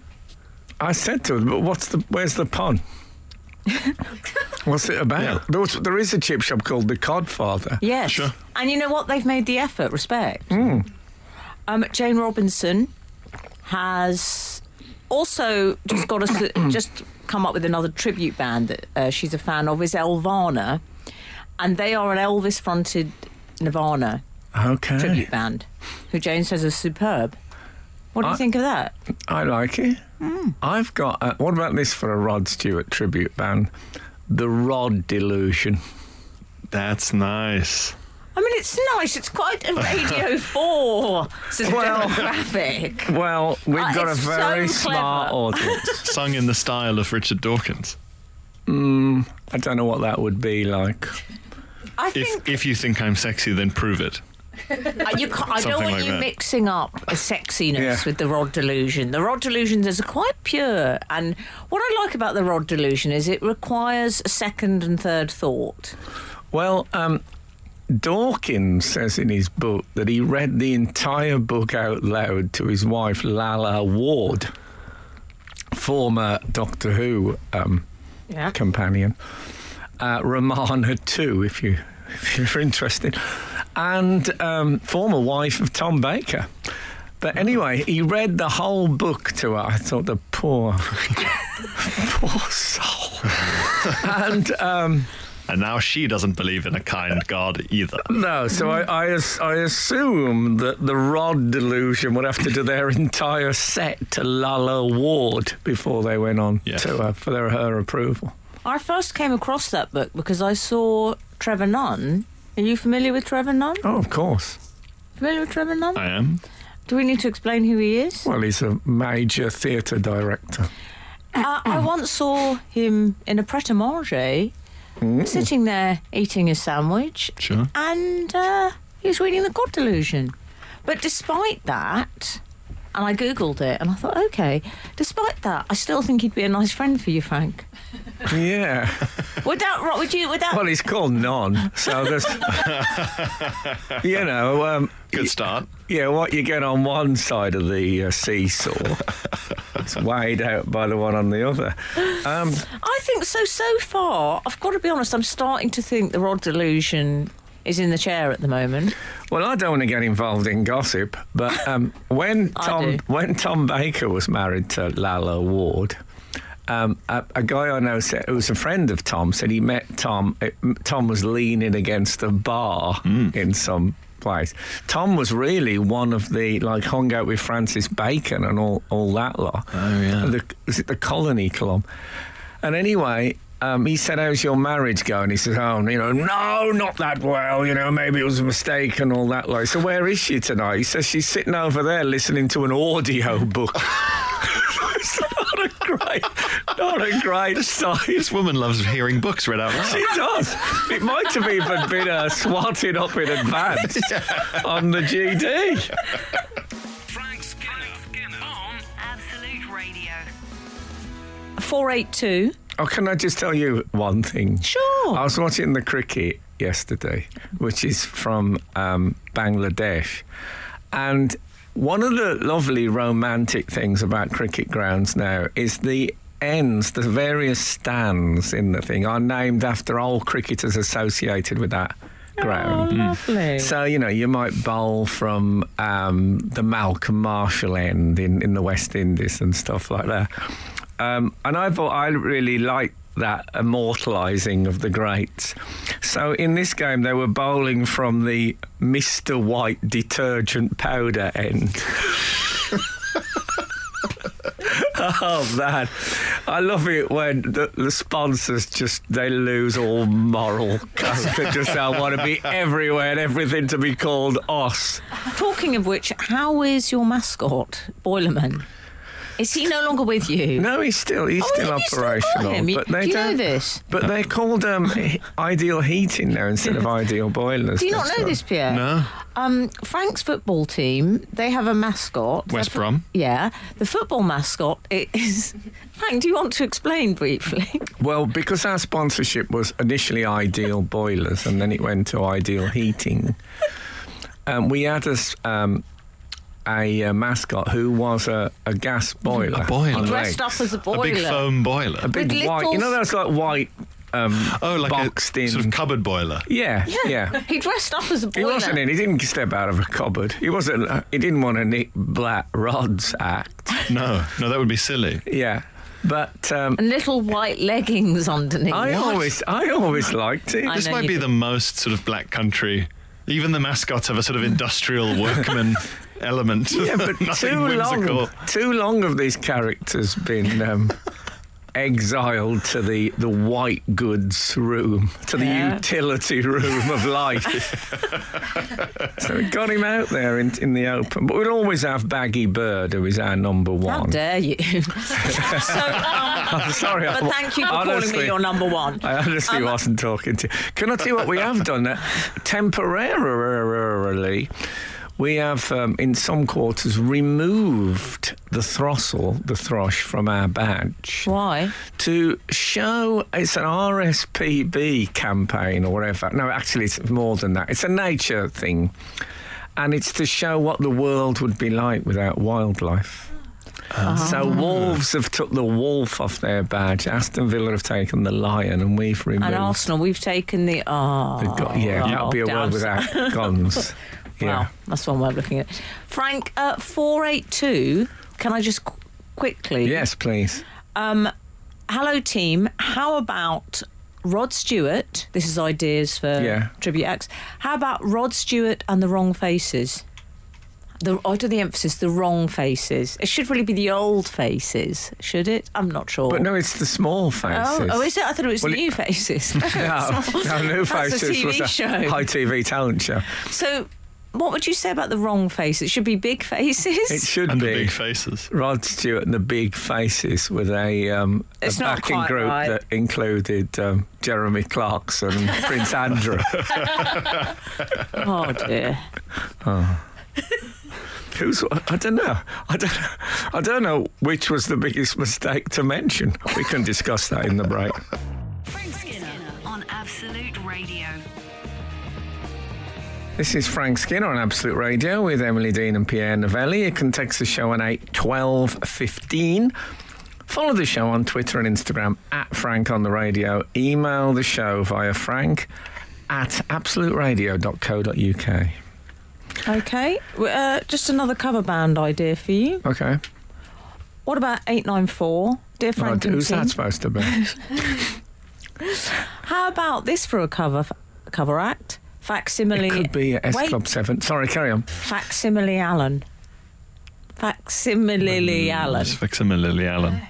I said to her, "But what's the? Where's the pun? what's it about? Yeah. There, was- there is a chip shop called the Codfather. Yes. Sure. And you know what? They've made the effort. Respect. Hmm. Um, Jane Robinson has also just got us just come up with another tribute band that uh, she's a fan of. Is Elvana, and they are an Elvis-fronted Nirvana Okay. tribute band, who Jane says is superb. What do you think of that? I like it. Hmm. I've got. Uh, what about this for a Rod Stewart tribute band? The Rod Delusion. That's nice. I mean, it's nice. It's quite a Radio Four sort of Well- demographic. Well, we've Uh, got a it's so very smart audience. Sung in the style of Richard Dawkins. I don't know what that would be like. I think If if you think I'm sexy, then prove it. Uh, you can't, I don't want like you that. mixing up a sexiness Yeah. with the rod delusion. The rod delusion is quite pure, and what I like about the rod delusion is it requires a second and third thought. Well, um, Dawkins says in his book that he read the entire book out loud to his wife, Lalla Ward, former Doctor Who um, Yeah. companion, uh, Romana too, if you if you're interested, and um, former wife of Tom Baker. But anyway, he read the whole book to her. I thought the poor, poor soul, and. Um, And now she doesn't believe in a kind God either. No, so I, I, I assume that the Rod Delusion would have to do their entire set to Lalla Ward before they went on Yes. to her for their, her approval. I first came across that book because I saw Trevor Nunn. Are you familiar with Trevor Nunn? Oh, of course. Familiar with Trevor Nunn? I am. Do we need to explain who he is? Well, he's a major theatre director. Uh, I once saw him in a Pret a Manger, sitting there eating a sandwich, Sure. and uh, he was reading The God Delusion. But despite that, and I googled it, and I thought, okay, despite that, I still think he'd be a nice friend for you, Frank. Yeah. Would that, right, would you, would that, well, he's called Non, so there's, you know, um, Good start. yeah, what you get on one side of the uh, seesaw, it's weighed out by the one on the other. Um, I think so, so far, I've got to be honest, I'm starting to think the Rod Delusion is in the chair at the moment. Well, I don't want to get involved in gossip, but um, when Tom when Tom Baker was married to Lalla Ward, um, a, a guy I know said, who was a friend of Tom said he met Tom. It, Tom was leaning against a bar in some place. Tom was really one of the like hung out with Francis Bacon and all all that lot. Oh, yeah. The, was it the Colony Club? And anyway. Um, he said, "How's your marriage going?" He says, "Oh, you know, no, not that well. You know, maybe it was a mistake and all that." Like, so where is she tonight? He says she's sitting over there listening to an audio book. it's not a great, not a great sight. This woman loves hearing books read out She does. It might have even been uh, swatted up in advance on the GD. Frank Skinner, on Absolute Radio. 482. Oh, can I just tell you one thing? Sure. I was watching the cricket yesterday, which is from um, Bangladesh. And one of the lovely romantic things about cricket grounds now is the ends, the various stands in the thing are named after old cricketers associated with that ground. Oh, lovely. So, you know, you might bowl from um, the Malcolm Marshall end in, in the West Indies and stuff like that. Um, and I thought I really liked that immortalising of the greats. So in this game, they were bowling from the Mr. White detergent powder end. oh man, I love it when the, the sponsors just they lose all moral. They just I want to be everywhere and everything to be called us. Talking of which, how is your mascot, Boilerman? Is he no longer with you? No, he's still he's Oh, still you still operational. him? You- But they do you know don't- this? But they're called um, ideal heating now instead of ideal boilers. Do you not know what- this, Pierre? No. Um, Frank's football team, they have a mascot. West Their fo- Brom. Yeah. The football mascot is. Frank, do you want to explain briefly? Well, because our sponsorship was initially Ideal Boilers and then it went to Ideal Heating, um, we had a. um, a, uh mascot who was a, a gas boiler. A boiler. on Dressed up as a boiler. A big foam boiler. A big With white. You little- know those like white um, oh, like boxed a in. sort of cupboard boiler. yeah, yeah. yeah. He dressed up as a boiler. He wasn't in. He didn't step out of a cupboard. He wasn't. uh, He didn't want to Nick Black Rod's act. No, no, that would be silly. Yeah, but um, And little white leggings underneath. I always, I always liked it. I This might be do. the most sort of black country. Even the mascots have a sort of industrial workman element. Yeah, but too whimsical. long, too long of these characters been um, exiled to the, the white goods room, to the Yeah. utility room of life. so we got him out there in, in the open. But we'll always have Baggie Bird, who is our number one. How dare you? so, um, I'm sorry. but I, thank you for calling me your number one. I honestly Um, wasn't talking to. Can I tell you what we have done? Uh, temporarily, we have um, in some quarters removed the throstle, the thrush, from our badge Why? to show it's an RSPB campaign or whatever. No, actually, it's more than that. It's a nature thing, and it's to show what the world would be like without wildlife. So Wolves have took the wolf off their badge. Aston Villa have taken the lion, and we've removed. And Arsenal, we've taken the. Oh, yeah, that would be a world without guns. Yeah. Wow, that's one way of looking at it. Frank, uh, 482, can I just qu- quickly? Yes, please. Um, hello, team. How about Rod Stewart? This is ideas for Yeah. Tribute X. How about Rod Stewart and the Wrong Faces? The, I do the emphasis, the wrong faces. It should really be the old faces, should it? I'm not sure. But no, it's the small faces. Oh, oh, is it? I thought it was Well, it- new faces. No, no, New That's a Faces was TV a show. high TV talent show. So, what would you say about the wrong faces? It should be big faces. It should And the be big faces. Rod Stewart and the Big Faces with a, um, a not backing quite group right. that included um, Jeremy Clarkson and Prince Andrew. oh dear. Who's I don't know. I don't. I don't know which was the biggest mistake to mention. We can discuss that in the break. Frank Skinner on Absolute Radio. This is Frank Skinner on Absolute Radio with Emily Dean and Pierre Novelli. You can text the show on 8 12 15. Follow the show on Twitter and Instagram at Frank on the Radio. Email the show via frank at absoluteradio.co.uk. Okay, uh, just another cover band idea for you. Okay. What about 894 Dear Frank and who's that supposed to be? how about this for a cover cover act? Facsimile. It could be S Wait, Club 7. Sorry, carry on. Facsimile Allen. Facsimile Allen. Just fix him a Lily Allen.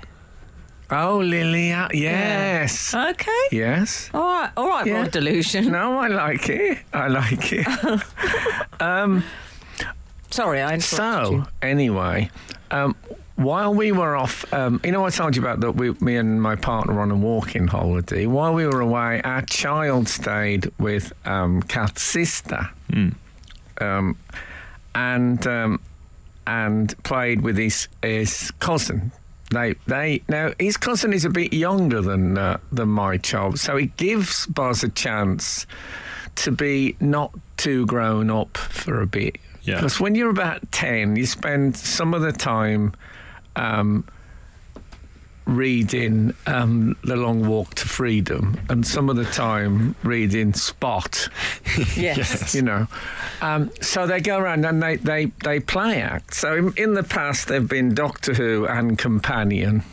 Oh, Lily. Al- Yes. Okay. Yes. All right. All right, Yeah. Rod Delusion. No, I like it. I like it. Sorry, I interrupted So, you. anyway, um, while we were off, um, you know, I told you about that. We, me and my partner were on a walking holiday. While we were away, our child stayed with um, sister, um, and um, and played with his his cousin. They they now his cousin is a bit younger than uh, than my child, so it gives Buzz a chance to be not too grown up for a bit. Yeah. Because when you're about 10, you spend some of the time um, reading um, The Long Walk to Freedom and some of the time reading Spot, Yes. you know. Um, so they go around and they, they, they play act. So in, in the past, they've been Doctor Who and Companion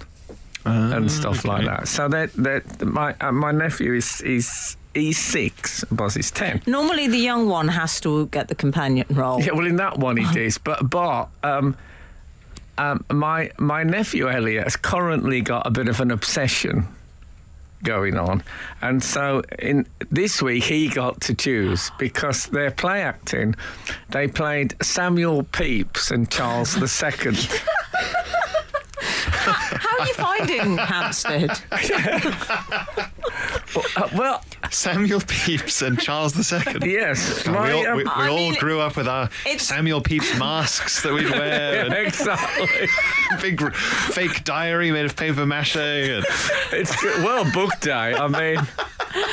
and stuff like that. So that that my uh, my nephew is is he's six, Buzz is ten. Normally, the young one has to get the companion role. Yeah, well, in that one he does, but but um, um, my my nephew Elliot has currently got a bit of an obsession going on, and so in this week he got to choose because they're play acting. They played Samuel Pepys and Charles II. How are you finding Hampstead? Uh, well, Samuel Pepys and Charles II. yes, we all, um, we, we I all mean, grew up with our Samuel Pepys masks that we'd wear, and exactly. big fake diary made of paper mache. And It's good. well book day. I mean,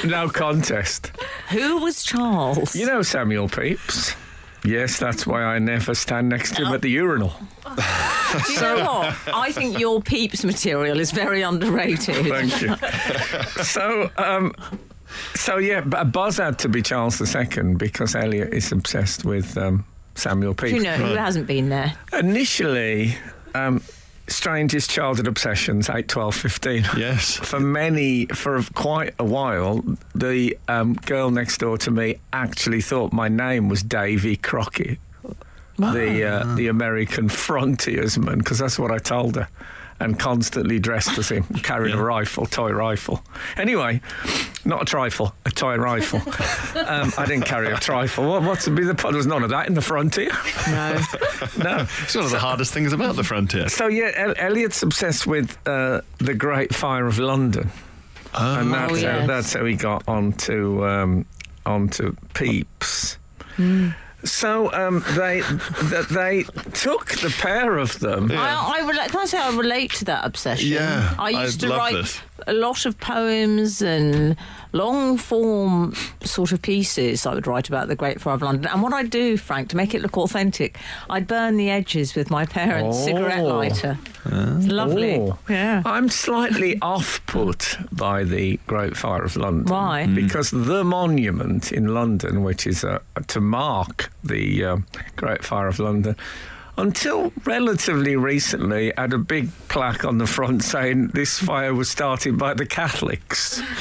no contest. Who was Charles? You know Samuel Pepys? Yes, that's why I never stand next to him at the urinal. Do you know what? I think your Pepys material is very underrated. Thank you. so, um, so yeah, but Buzz had to be Charles II because Elliot is obsessed with um, Samuel Do you know who hasn't been there? Initially, um, strangest childhood obsessions, 8, 12, 15. yes, For many, for quite a while, the um, girl next door to me actually thought my name was Davy Crockett, the uh, the American frontiersman, because that's what I told her, and constantly dressed as him, carried a rifle, toy rifle. Anyway, not a trifle, a toy rifle. um, I didn't carry a trifle. What, what's to be the There was none of that in the frontier. No. No. it's one of the hardest things about the frontier. So yeah, El- Elliot's obsessed with uh, the Great Fire of London, and that's, Oh, how, that's how he got onto um, onto Pepys. Hmm. So um, they th- they took the pair of them. I, I relate, can I say I relate to that obsession? Yeah, I used I to love write this. A lot of poems and long form sort of pieces I would write about the Great Fire of London. And what I'd do, Frank, to make it look authentic, I'd burn the edges with my parents' Oh. cigarette lighter. It's lovely. Oh. Yeah. I'm slightly off-put by the Great Fire of London. Why? Because the monument in London, which is uh, to mark the um, Great Fire of London, until relatively recently had a big plaque on the front saying this fire was started by the Catholics.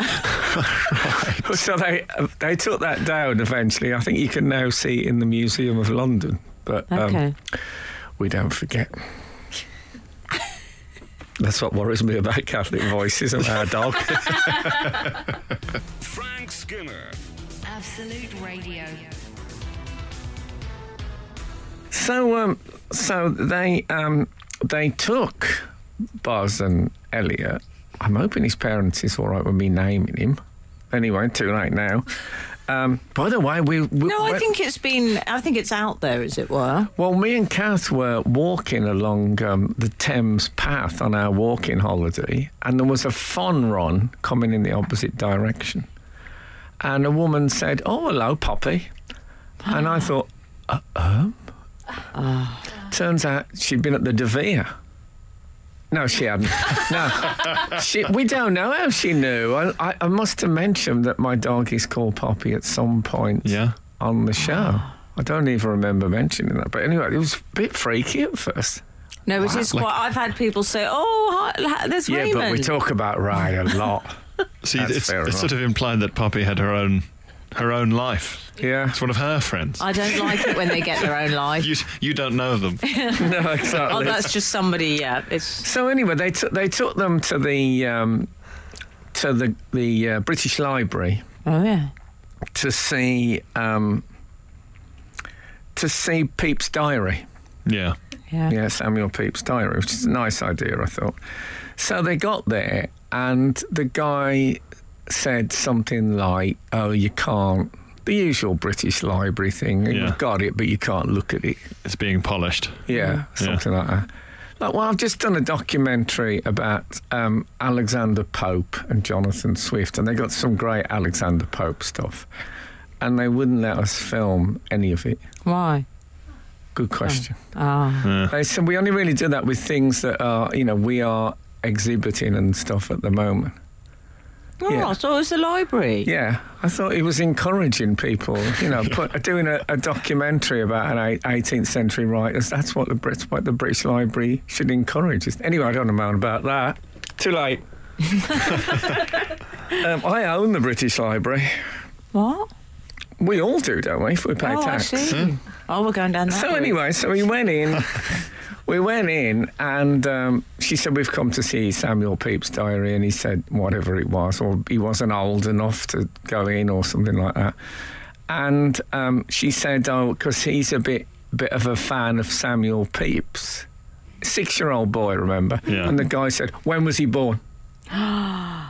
So they they took that down eventually. I think you can now see it in the Museum of London. But um, we don't forget. That's what worries me about Catholic voices and our dog. Frank Skinner. Absolute Radio. so, um, so they um, they took Buzz and Elliot. I'm hoping his parents is all right with me naming him. Anyway, too late now. Um, by the way, we, we No, I think it's been, I think it's out there, as it were. Well, me and Kath were walking along um, the Thames path on our walking holiday, and there was a fun run coming in the opposite direction. And a woman said, Oh, hello, Poppy. And I thought, uh, um? Turns out she'd been at the De Vere. No, she hadn't. No, she, we don't know how she knew. I, I, I must have mentioned that my dog is called Poppy at some point Yeah. on the show. Ah. I don't even remember mentioning that. But anyway, it was a bit freaky at first. No, it is Like- quite. I've had people say, "Oh, hi, there's Yeah, Raymond." but we talk about Ray a lot. See, That's it's, fair it's enough. sort of implied that Poppy had her own her own life. Yeah. It's one of her friends. I don't like it when they get their own life. You you don't know them. no, exactly. Oh, that's just somebody. Yeah, it's So anyway, they took they took them to the um, to the the uh, British Library oh yeah. to see um, to see Pepys' diary. Yeah. Yeah. Yeah, Samuel Pepys' diary, which is a nice idea, I thought. So they got there, and the guy said something like, "Oh, you can't." The usual British Library thing. Yeah. You've got it, but you can't look at it. It's being polished. Yeah, something like that. Like, well, I've just done a documentary about um, Alexander Pope and Jonathan Swift, and they got some great Alexander Pope stuff, and they wouldn't let us film any of it. Why? Good question. Ah. They said we only really do that with things that are, you know, we are exhibiting and stuff at the moment. Oh, Yeah. so it was the library. Yeah, I thought he was encouraging people, you know, put, doing a, a documentary about an 18th century writers. That's what the Brits, what the British Library should encourage. Anyway, I don't know about that. Too late. um, I own the British Library. What? We all do, don't we? If we pay oh, tax. I see. Oh, we're going down that. So route. anyway, so we went in. we went in, and um, she said, "We've come to see Samuel Pepys' diary," and he said, "Whatever it was, or he wasn't old enough to go in, or something like that." And um, she said, "Oh, because he's a bit bit of a fan of Samuel Pepys." Six-year-old boy, remember? Yeah. And the guy said, "When was he born?"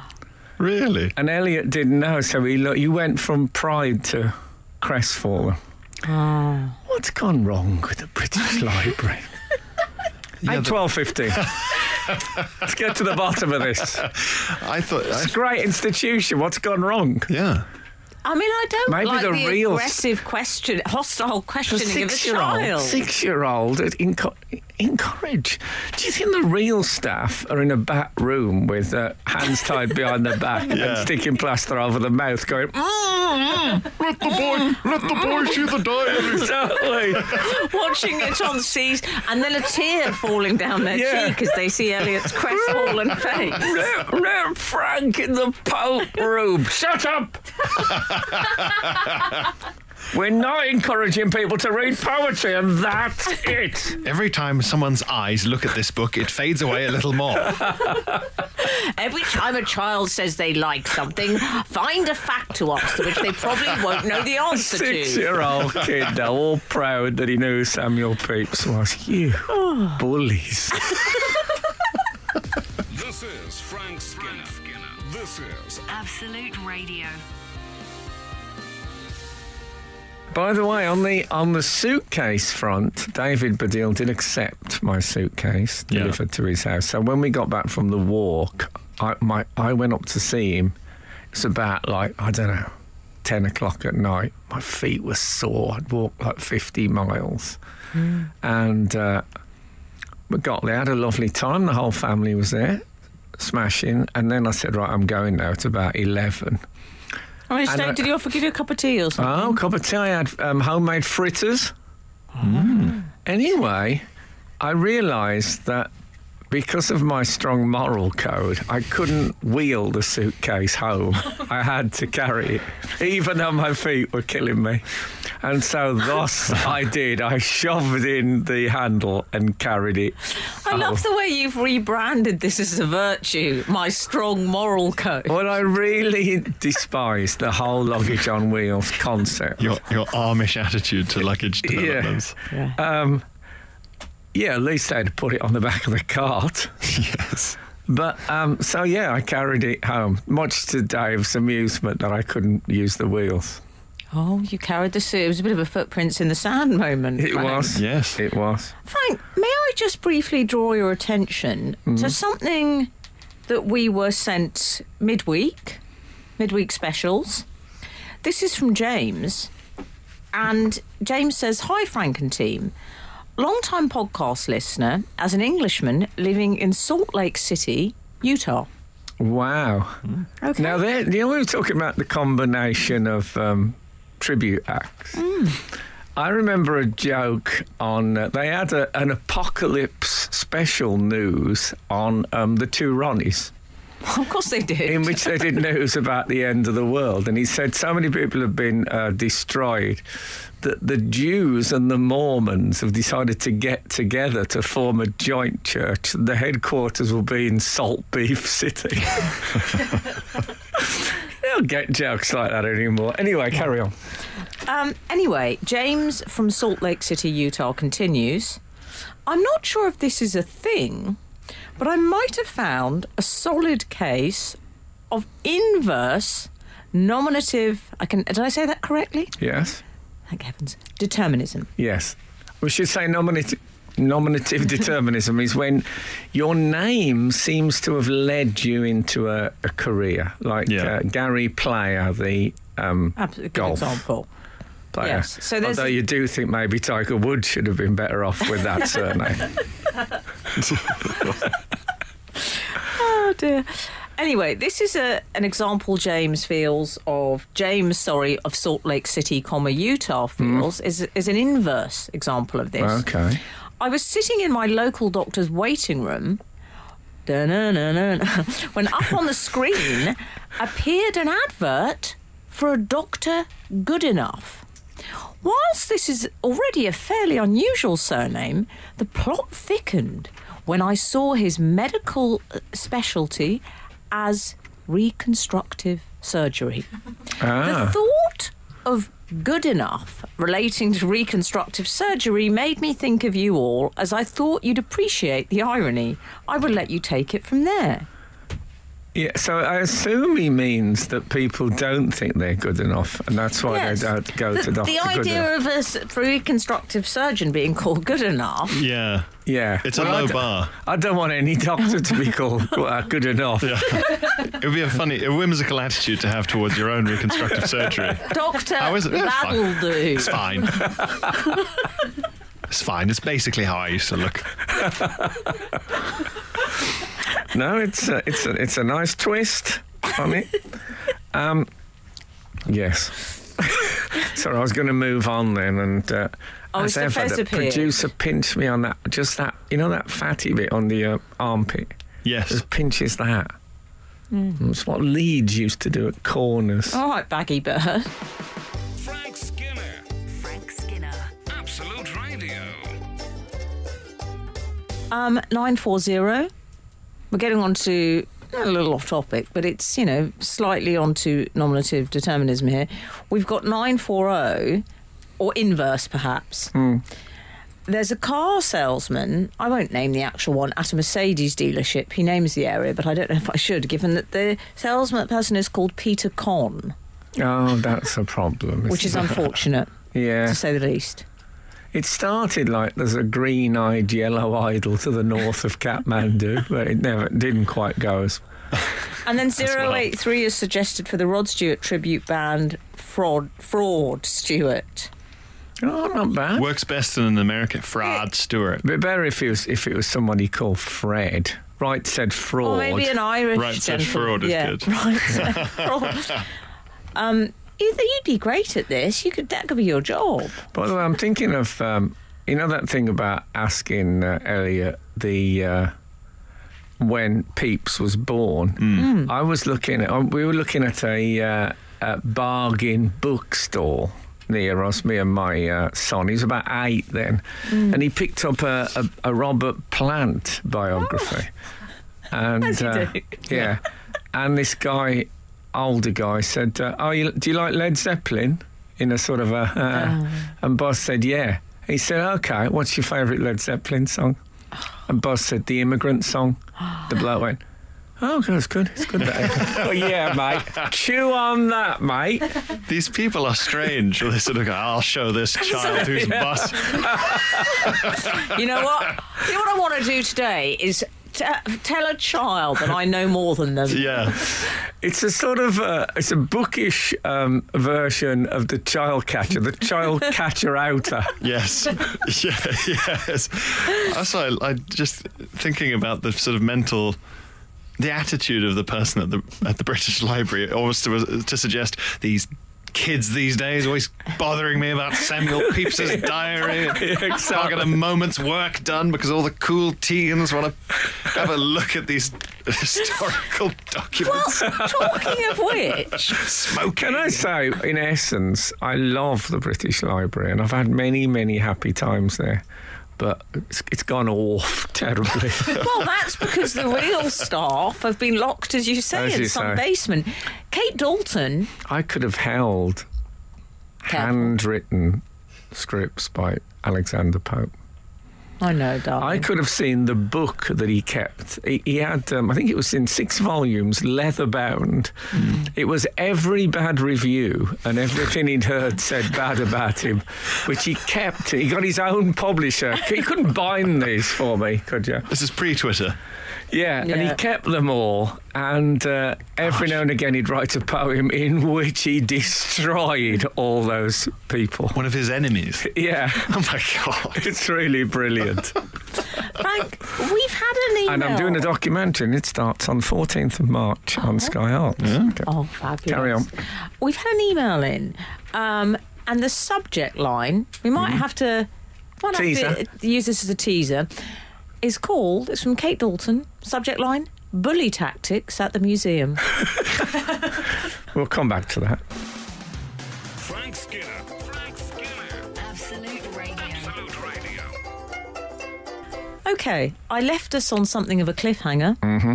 Really? And Elliot didn't know, so he look, you went from pride to crestfallen. Oh. What's gone wrong with the British Library? Yeah, Eight, the- 12, 15. Let's get to the bottom of this. I thought. I, It's a great institution. What's gone wrong? yeah. I mean, I don't Maybe like the the, real- aggressive question, hostile A questioning of a six-year-old, child. six-year-old, enco- encourage. Do you think the real staff are in a back room with uh, hands tied behind their back and sticking plaster over the mouth, going? "Mm, Let the boy. Let the boy see the diary. Exactly. watching it on seas, and then a tear falling down their Yeah. cheek as they see Elliot's crestfallen face. Let, let Frank in the Pope room. Shut up! We're not encouraging people to read poetry, and that's it. Every time someone's eyes look at this book, it fades away a little more. Every time a child says they like something, find a fact to us which they probably won't know the answer to. Six-year-old kid, now all proud that he knew who Samuel Pepys was. You bullies. This is Frank Skinner. This is Absolute Radio. By the way, on the on the suitcase front, David Baddiel did accept my suitcase Yeah. delivered to his house. So when we got back from the walk, I my I went up to see him. It's about like I don't know, ten o'clock at night. My feet were sore. I'd walked like fifty miles, and uh, we got there. Had a lovely time. The whole family was there, smashing. And then I said, right, I'm going now. It's about eleven. I mean, And, uh, did he offer give you a cup of tea or something? Oh, cup of tea. I had um, homemade fritters. Anyway, I realised that because of my strong moral code, I couldn't wheel the suitcase home. I had to carry it, even though my feet were killing me. And so, thus, I did. I shoved in the handle and carried it. I love the way you've rebranded this as a virtue, my strong moral code. Well, I really despise the whole luggage on wheels concept. Your your Amish attitude to luggage developments. Yeah. Um, yeah, at least they'd put it on the back of the cart. yes. But um, so yeah, I carried it home, much to Dave's amusement that I couldn't use the wheels. Oh, you carried the suit. It was a bit of a footprints in the sand moment. It Frank. was. Yes. It was. Frank, may I just briefly draw your attention to something that we were sent midweek, midweek specials. This is from James, and James says, "Hi, Frank and team." Long-time podcast listener, as an Englishman living in Salt Lake City, Utah. Wow. Okay. Now, there, you know, we were talking about the combination of um, tribute acts. I remember a joke on. Uh, they had a, an apocalypse special news on um, the two Ronnies. Of course they did. in which they did news about the end of the world. And he said so many people have been uh, destroyed that the Jews and the Mormons have decided to get together to form a joint church. The headquarters will be in Salt Beef City. they don't get jokes like that anymore. Anyway, carry on. Um, anyway, James from Salt Lake City, Utah continues. I'm not sure if this is a thing, but I might have found a solid case of inverse nominative. I can. Did I say that correctly? Yes? Thank heavens. Determinism. Yes. We should say nominative. Nominative determinism is when your name seems to have led you into a, a career, like Yeah. uh, Gary Player, the um, Absolutely good golf example. player. Yes. So there's- Although you do think maybe Tiger Woods should have been better off with that surname. Oh dear. Anyway, this is a an example James feels of James, sorry, of Salt Lake City, comma Utah feels is is an inverse example of this. okay. I was sitting in my local doctor's waiting room. When up on the screen appeared an advert for a doctor good enough. Whilst this is already a fairly unusual surname, the plot thickened when I saw his medical uh, specialty as reconstructive surgery. The ah. thought of good enough relating to reconstructive surgery made me think of you all as I thought you'd appreciate the irony. I will let you take it from there. Yeah, so I assume he means that people don't think they're good enough, and that's why Yes. they don't go the, to doctor. the idea enough. of a reconstructive surgeon being called good enough. Yeah. Yeah, It's a Well, I low d- bar. I don't want any doctor to be called uh, good enough. It would be a funny, a whimsical attitude to have towards your own reconstructive surgery. Doctor, How is it? Yeah, it's fine. that'll do. It's fine. it's fine. It's basically how I used to look. No, it's a, it's a, it's a nice twist on it. Um, yes. Sorry, I was going to move on then, and uh, Oh, as it's ever, Pez the producer pinched me on that, just that, you know, that fatty bit on the uh, armpit. Yes. Just pinches that. Hmm. It's what Leeds used to do at corners. All right, Baggie Bird. Frank Skinner. Frank Skinner. Absolute Radio. Um, 940. We're getting on to a little off topic, but it's, you know, slightly onto nominative determinism here. We've got 940, or inverse perhaps. Hmm. There's a car salesman, I won't name the actual one, at a Mercedes dealership. He names the area, but I don't know if I should, given that the salesman person is called Peter Con, Oh, that's a problem. which is unfortunate, Yeah. to say the least. It started like there's a green-eyed yellow idol to the north of Kathmandu, but it never didn't quite go as. And then well. 083 is suggested for the Rod Stewart tribute band Fraud Fraud Stewart. Oh, not bad. Works best in an American. Fraud Stewart. But better if it was if it was somebody called Fred. Right said fraud. Or maybe an Irish Right, said fraud is yeah, good. Right said fraud. Um, you, you'd be great at this. You could that could be your job. By the way, I'm thinking of um, you know that thing about asking uh, Elliot the uh, when Pepys was born. Hmm. I was looking at we were looking at a, uh, a bargain bookstore near us, me and my uh, son. He was about eight then, and he picked up a, a, a Robert Plant biography. And As you uh, yeah, and this guy, older guy, said, uh, "Oh, you, do you like Led Zeppelin?" In a sort of a, uh, and Buzz said, "Yeah." He said, "Okay, what's your favourite Led Zeppelin song?" And Buzz said, "The Immigrant Song." The bloke went. Oh, that's good. It's good. That well, yeah, mate. Chew on that, mate. These people are strange. They sort of go, I'll show this child who's bus. You know what? you know what I want to do today is t- tell a child that I know more than them. Yeah. It's a sort of uh, it's a bookish um, version of the child catcher, the child catcher outer. Yes. yeah. Yes. That's why I, I just thinking about the sort of mental. The attitude of the person at the at the British Library, almost to, to suggest these kids these days always bothering me about Samuel Pepys's diary. And Can't get a moment's work done because all the cool teens want to have a look at these historical documents. Well, talking of which, Smoking. Can I say, in essence, I love the British Library, and I've had many, many happy times there. But it's, it's gone off terribly. well, that's because the real staff have been locked, as you say, As in you some say. basement. Kate Dalton, I could have held Careful. handwritten scripts by Alexander Pope. I know, darling. I could have seen the book that he kept. He, he had, um, I think it was in six volumes, leather bound. It was every bad review and everything he'd heard said bad about him, which he kept. He got his own publisher. He couldn't bind these for me, could you? This is pre-Twitter. Yeah, and he kept them all. And uh, every now and again, he'd write a poem in which he destroyed all those people. One of his enemies. Yeah, Oh my god. it's really brilliant. Frank, we've had an email. And I'm doing a documentary, and it starts on 14th of March on Sky Arts. Okay. Oh, fabulous. Carry on. We've had an email in, um, and the subject line, we might have to, might have to use this as a teaser, is called, it's from Kate Dalton, subject line, Bully Tactics at the Museum. We'll come back to that. Frank Skinner. Frank Skinner. Absolute Radio. Absolute Radio. Okay, I left us on something of a cliffhanger. Mm-hmm.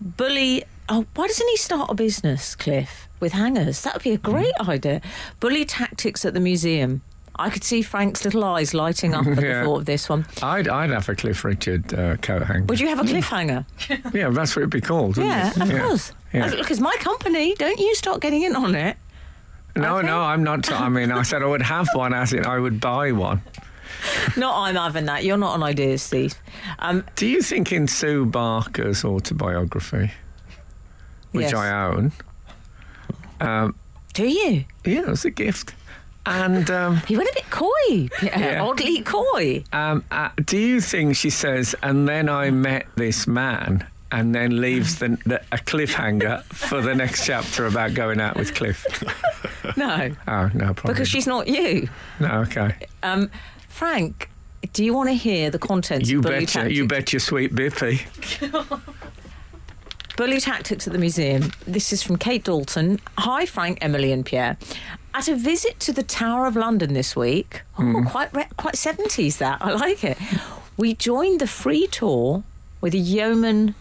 Bully. Oh, why doesn't he start a business, Cliff, with hangers? That would be a great idea. Bully tactics at the museum. I could see Frank's little eyes lighting up at Yeah. the thought of this one. I'd, I'd have a Cliff Richard uh, coat hanger. Would you have a cliffhanger? Yeah, that's what it'd be called. wouldn't yeah, it? of course. Yeah. Look, it's my company. Don't you start getting in on it. No, Okay. no, I'm not. I mean, I said I would have one, as in I would buy one. Not I'm having that. You're not an ideas thief. Um, Do you think in Sue Barker's autobiography, which Yes. I own, um, do you? yeah, it was a gift. And um, He went a bit coy, Yeah. oddly coy. um, uh, do you think she says, and then I met this man, and then leaves the, the, a cliffhanger for the next chapter about going out with Cliff? No, Oh no, probably because she's not you. no. Okay, Um, Frank, do you want to hear the contents you betcha, you bet your sweet bippy. Bully Tactics at the Museum. This is from Kate Dalton. Hi, Frank, Emily, and Pierre. At a visit to the Tower of London this week, oh, hmm. quite re- quite seventies that I like it. We joined the free tour with a yeoman.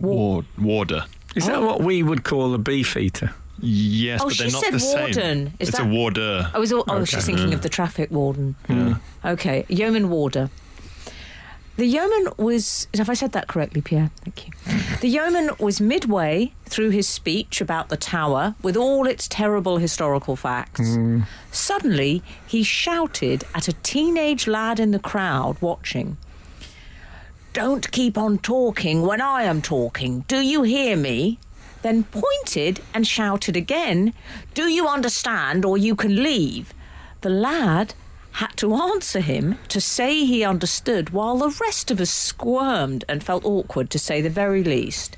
Ward, warder. Is that what we would call a beef eater? Yes, Oh, but they're she not said the same. warden. Is it's that- a warder. I was, all, oh, I was Okay. just thinking of the traffic warden. Okay, yeoman warder. The yeoman was. Have I said that correctly, Pierre? Thank you. The yeoman was midway through his speech about the tower with all its terrible historical facts. Mm. Suddenly, he shouted at a teenage lad in the crowd watching. Don't keep on talking when I am talking. Do you hear me? Then pointed and shouted again, Do you understand or you can leave? The lad had to answer him to say he understood while the rest of us squirmed and felt awkward to say the very least.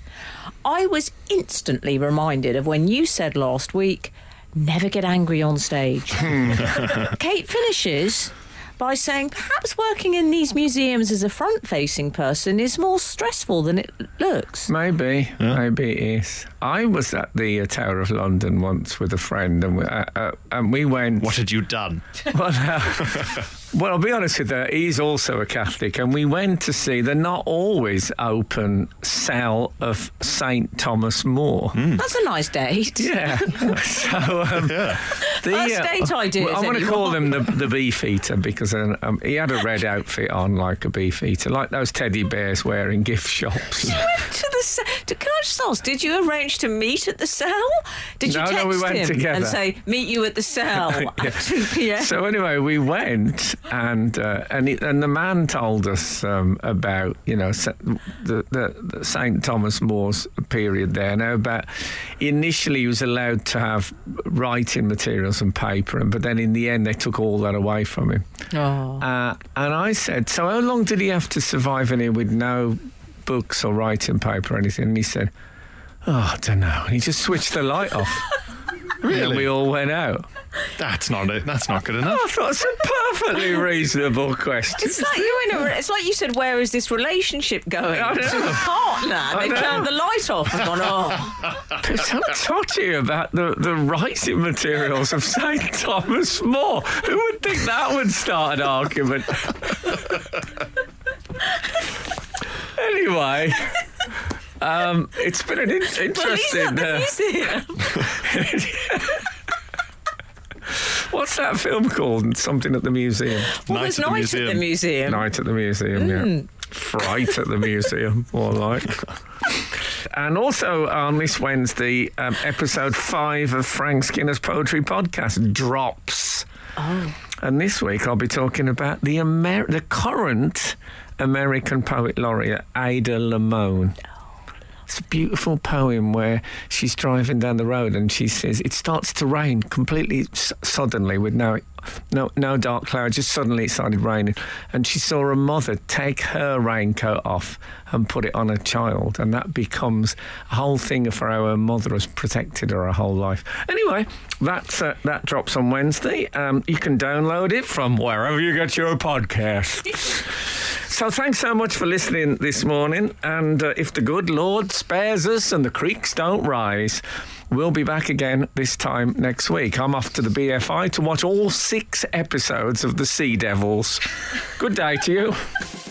I was instantly reminded of when you said last week, never get angry on stage. Kate finishes by saying perhaps working in these museums as a front facing person is more stressful than it looks. Maybe, maybe it is. I was at the uh, Tower of London once with a friend, and we, uh, uh, and we went. What had you done? Well, uh, well, I'll be honest with you. He's also a Catholic, and we went to see the not always open cell of Saint Thomas More. That's a nice date. Yeah. so um, the, First date ideas, well, I want to call anyone? him the, the beef eater because um, um, he had a red outfit on like a beef eater, like those teddy bears wear in gift shops. You went to the ce- to, can I just ask, did you arrange to meet at the cell? Did you No, no, text we went him together. and say, meet you at the cell at 2 p.m.? So anyway, we went, and uh, and it, and the man told us um, about you know the, the, the Saint Thomas More's period there. Now about initially he was allowed to have writing materials and paper, and but then in the end they took all that away from him. oh. Uh, and I said, so how long did he have to survive in here with no books or writing paper or anything? And he said, oh, I don't know. And he just switched the light off. And then we all went out. That's not it. That's not good enough. Oh, I thought it's a perfectly reasonable question. It's like you in a. It's like you said. Where is this relationship going? I know. To a partner. They know. turned the light off and gone. Oh, They're so touchy about the, the writing materials of St. Thomas More. Who would think that would start an argument? anyway, um, it's been an in- well, he's interesting. at the uh, museum. what's that film called? Something at the museum. Well, Night there's at the night at the museum. museum. Night at the museum, yeah. Fright at the museum, more like. And also on this Wednesday, um, episode five of Frank Skinner's Poetry Podcast drops. Oh. And this week I'll be talking about the Amer- the current American poet laureate Ada Limon. It's a beautiful poem where she's driving down the road and she says it starts to rain completely s- suddenly with no, no, no dark clouds. Just suddenly it started raining, and she saw a mother take her raincoat off and put it on her child, and that becomes a whole thing for how her mother has protected her her whole life. Anyway, that's uh, that drops on Wednesday. Um, you can download it from wherever you get your podcast. So thanks so much for listening this morning. And uh, if the good Lord spares us and the creeks don't rise, we'll be back again this time next week. I'm off to the BFI to watch all six episodes of The Sea Devils. Good day to you.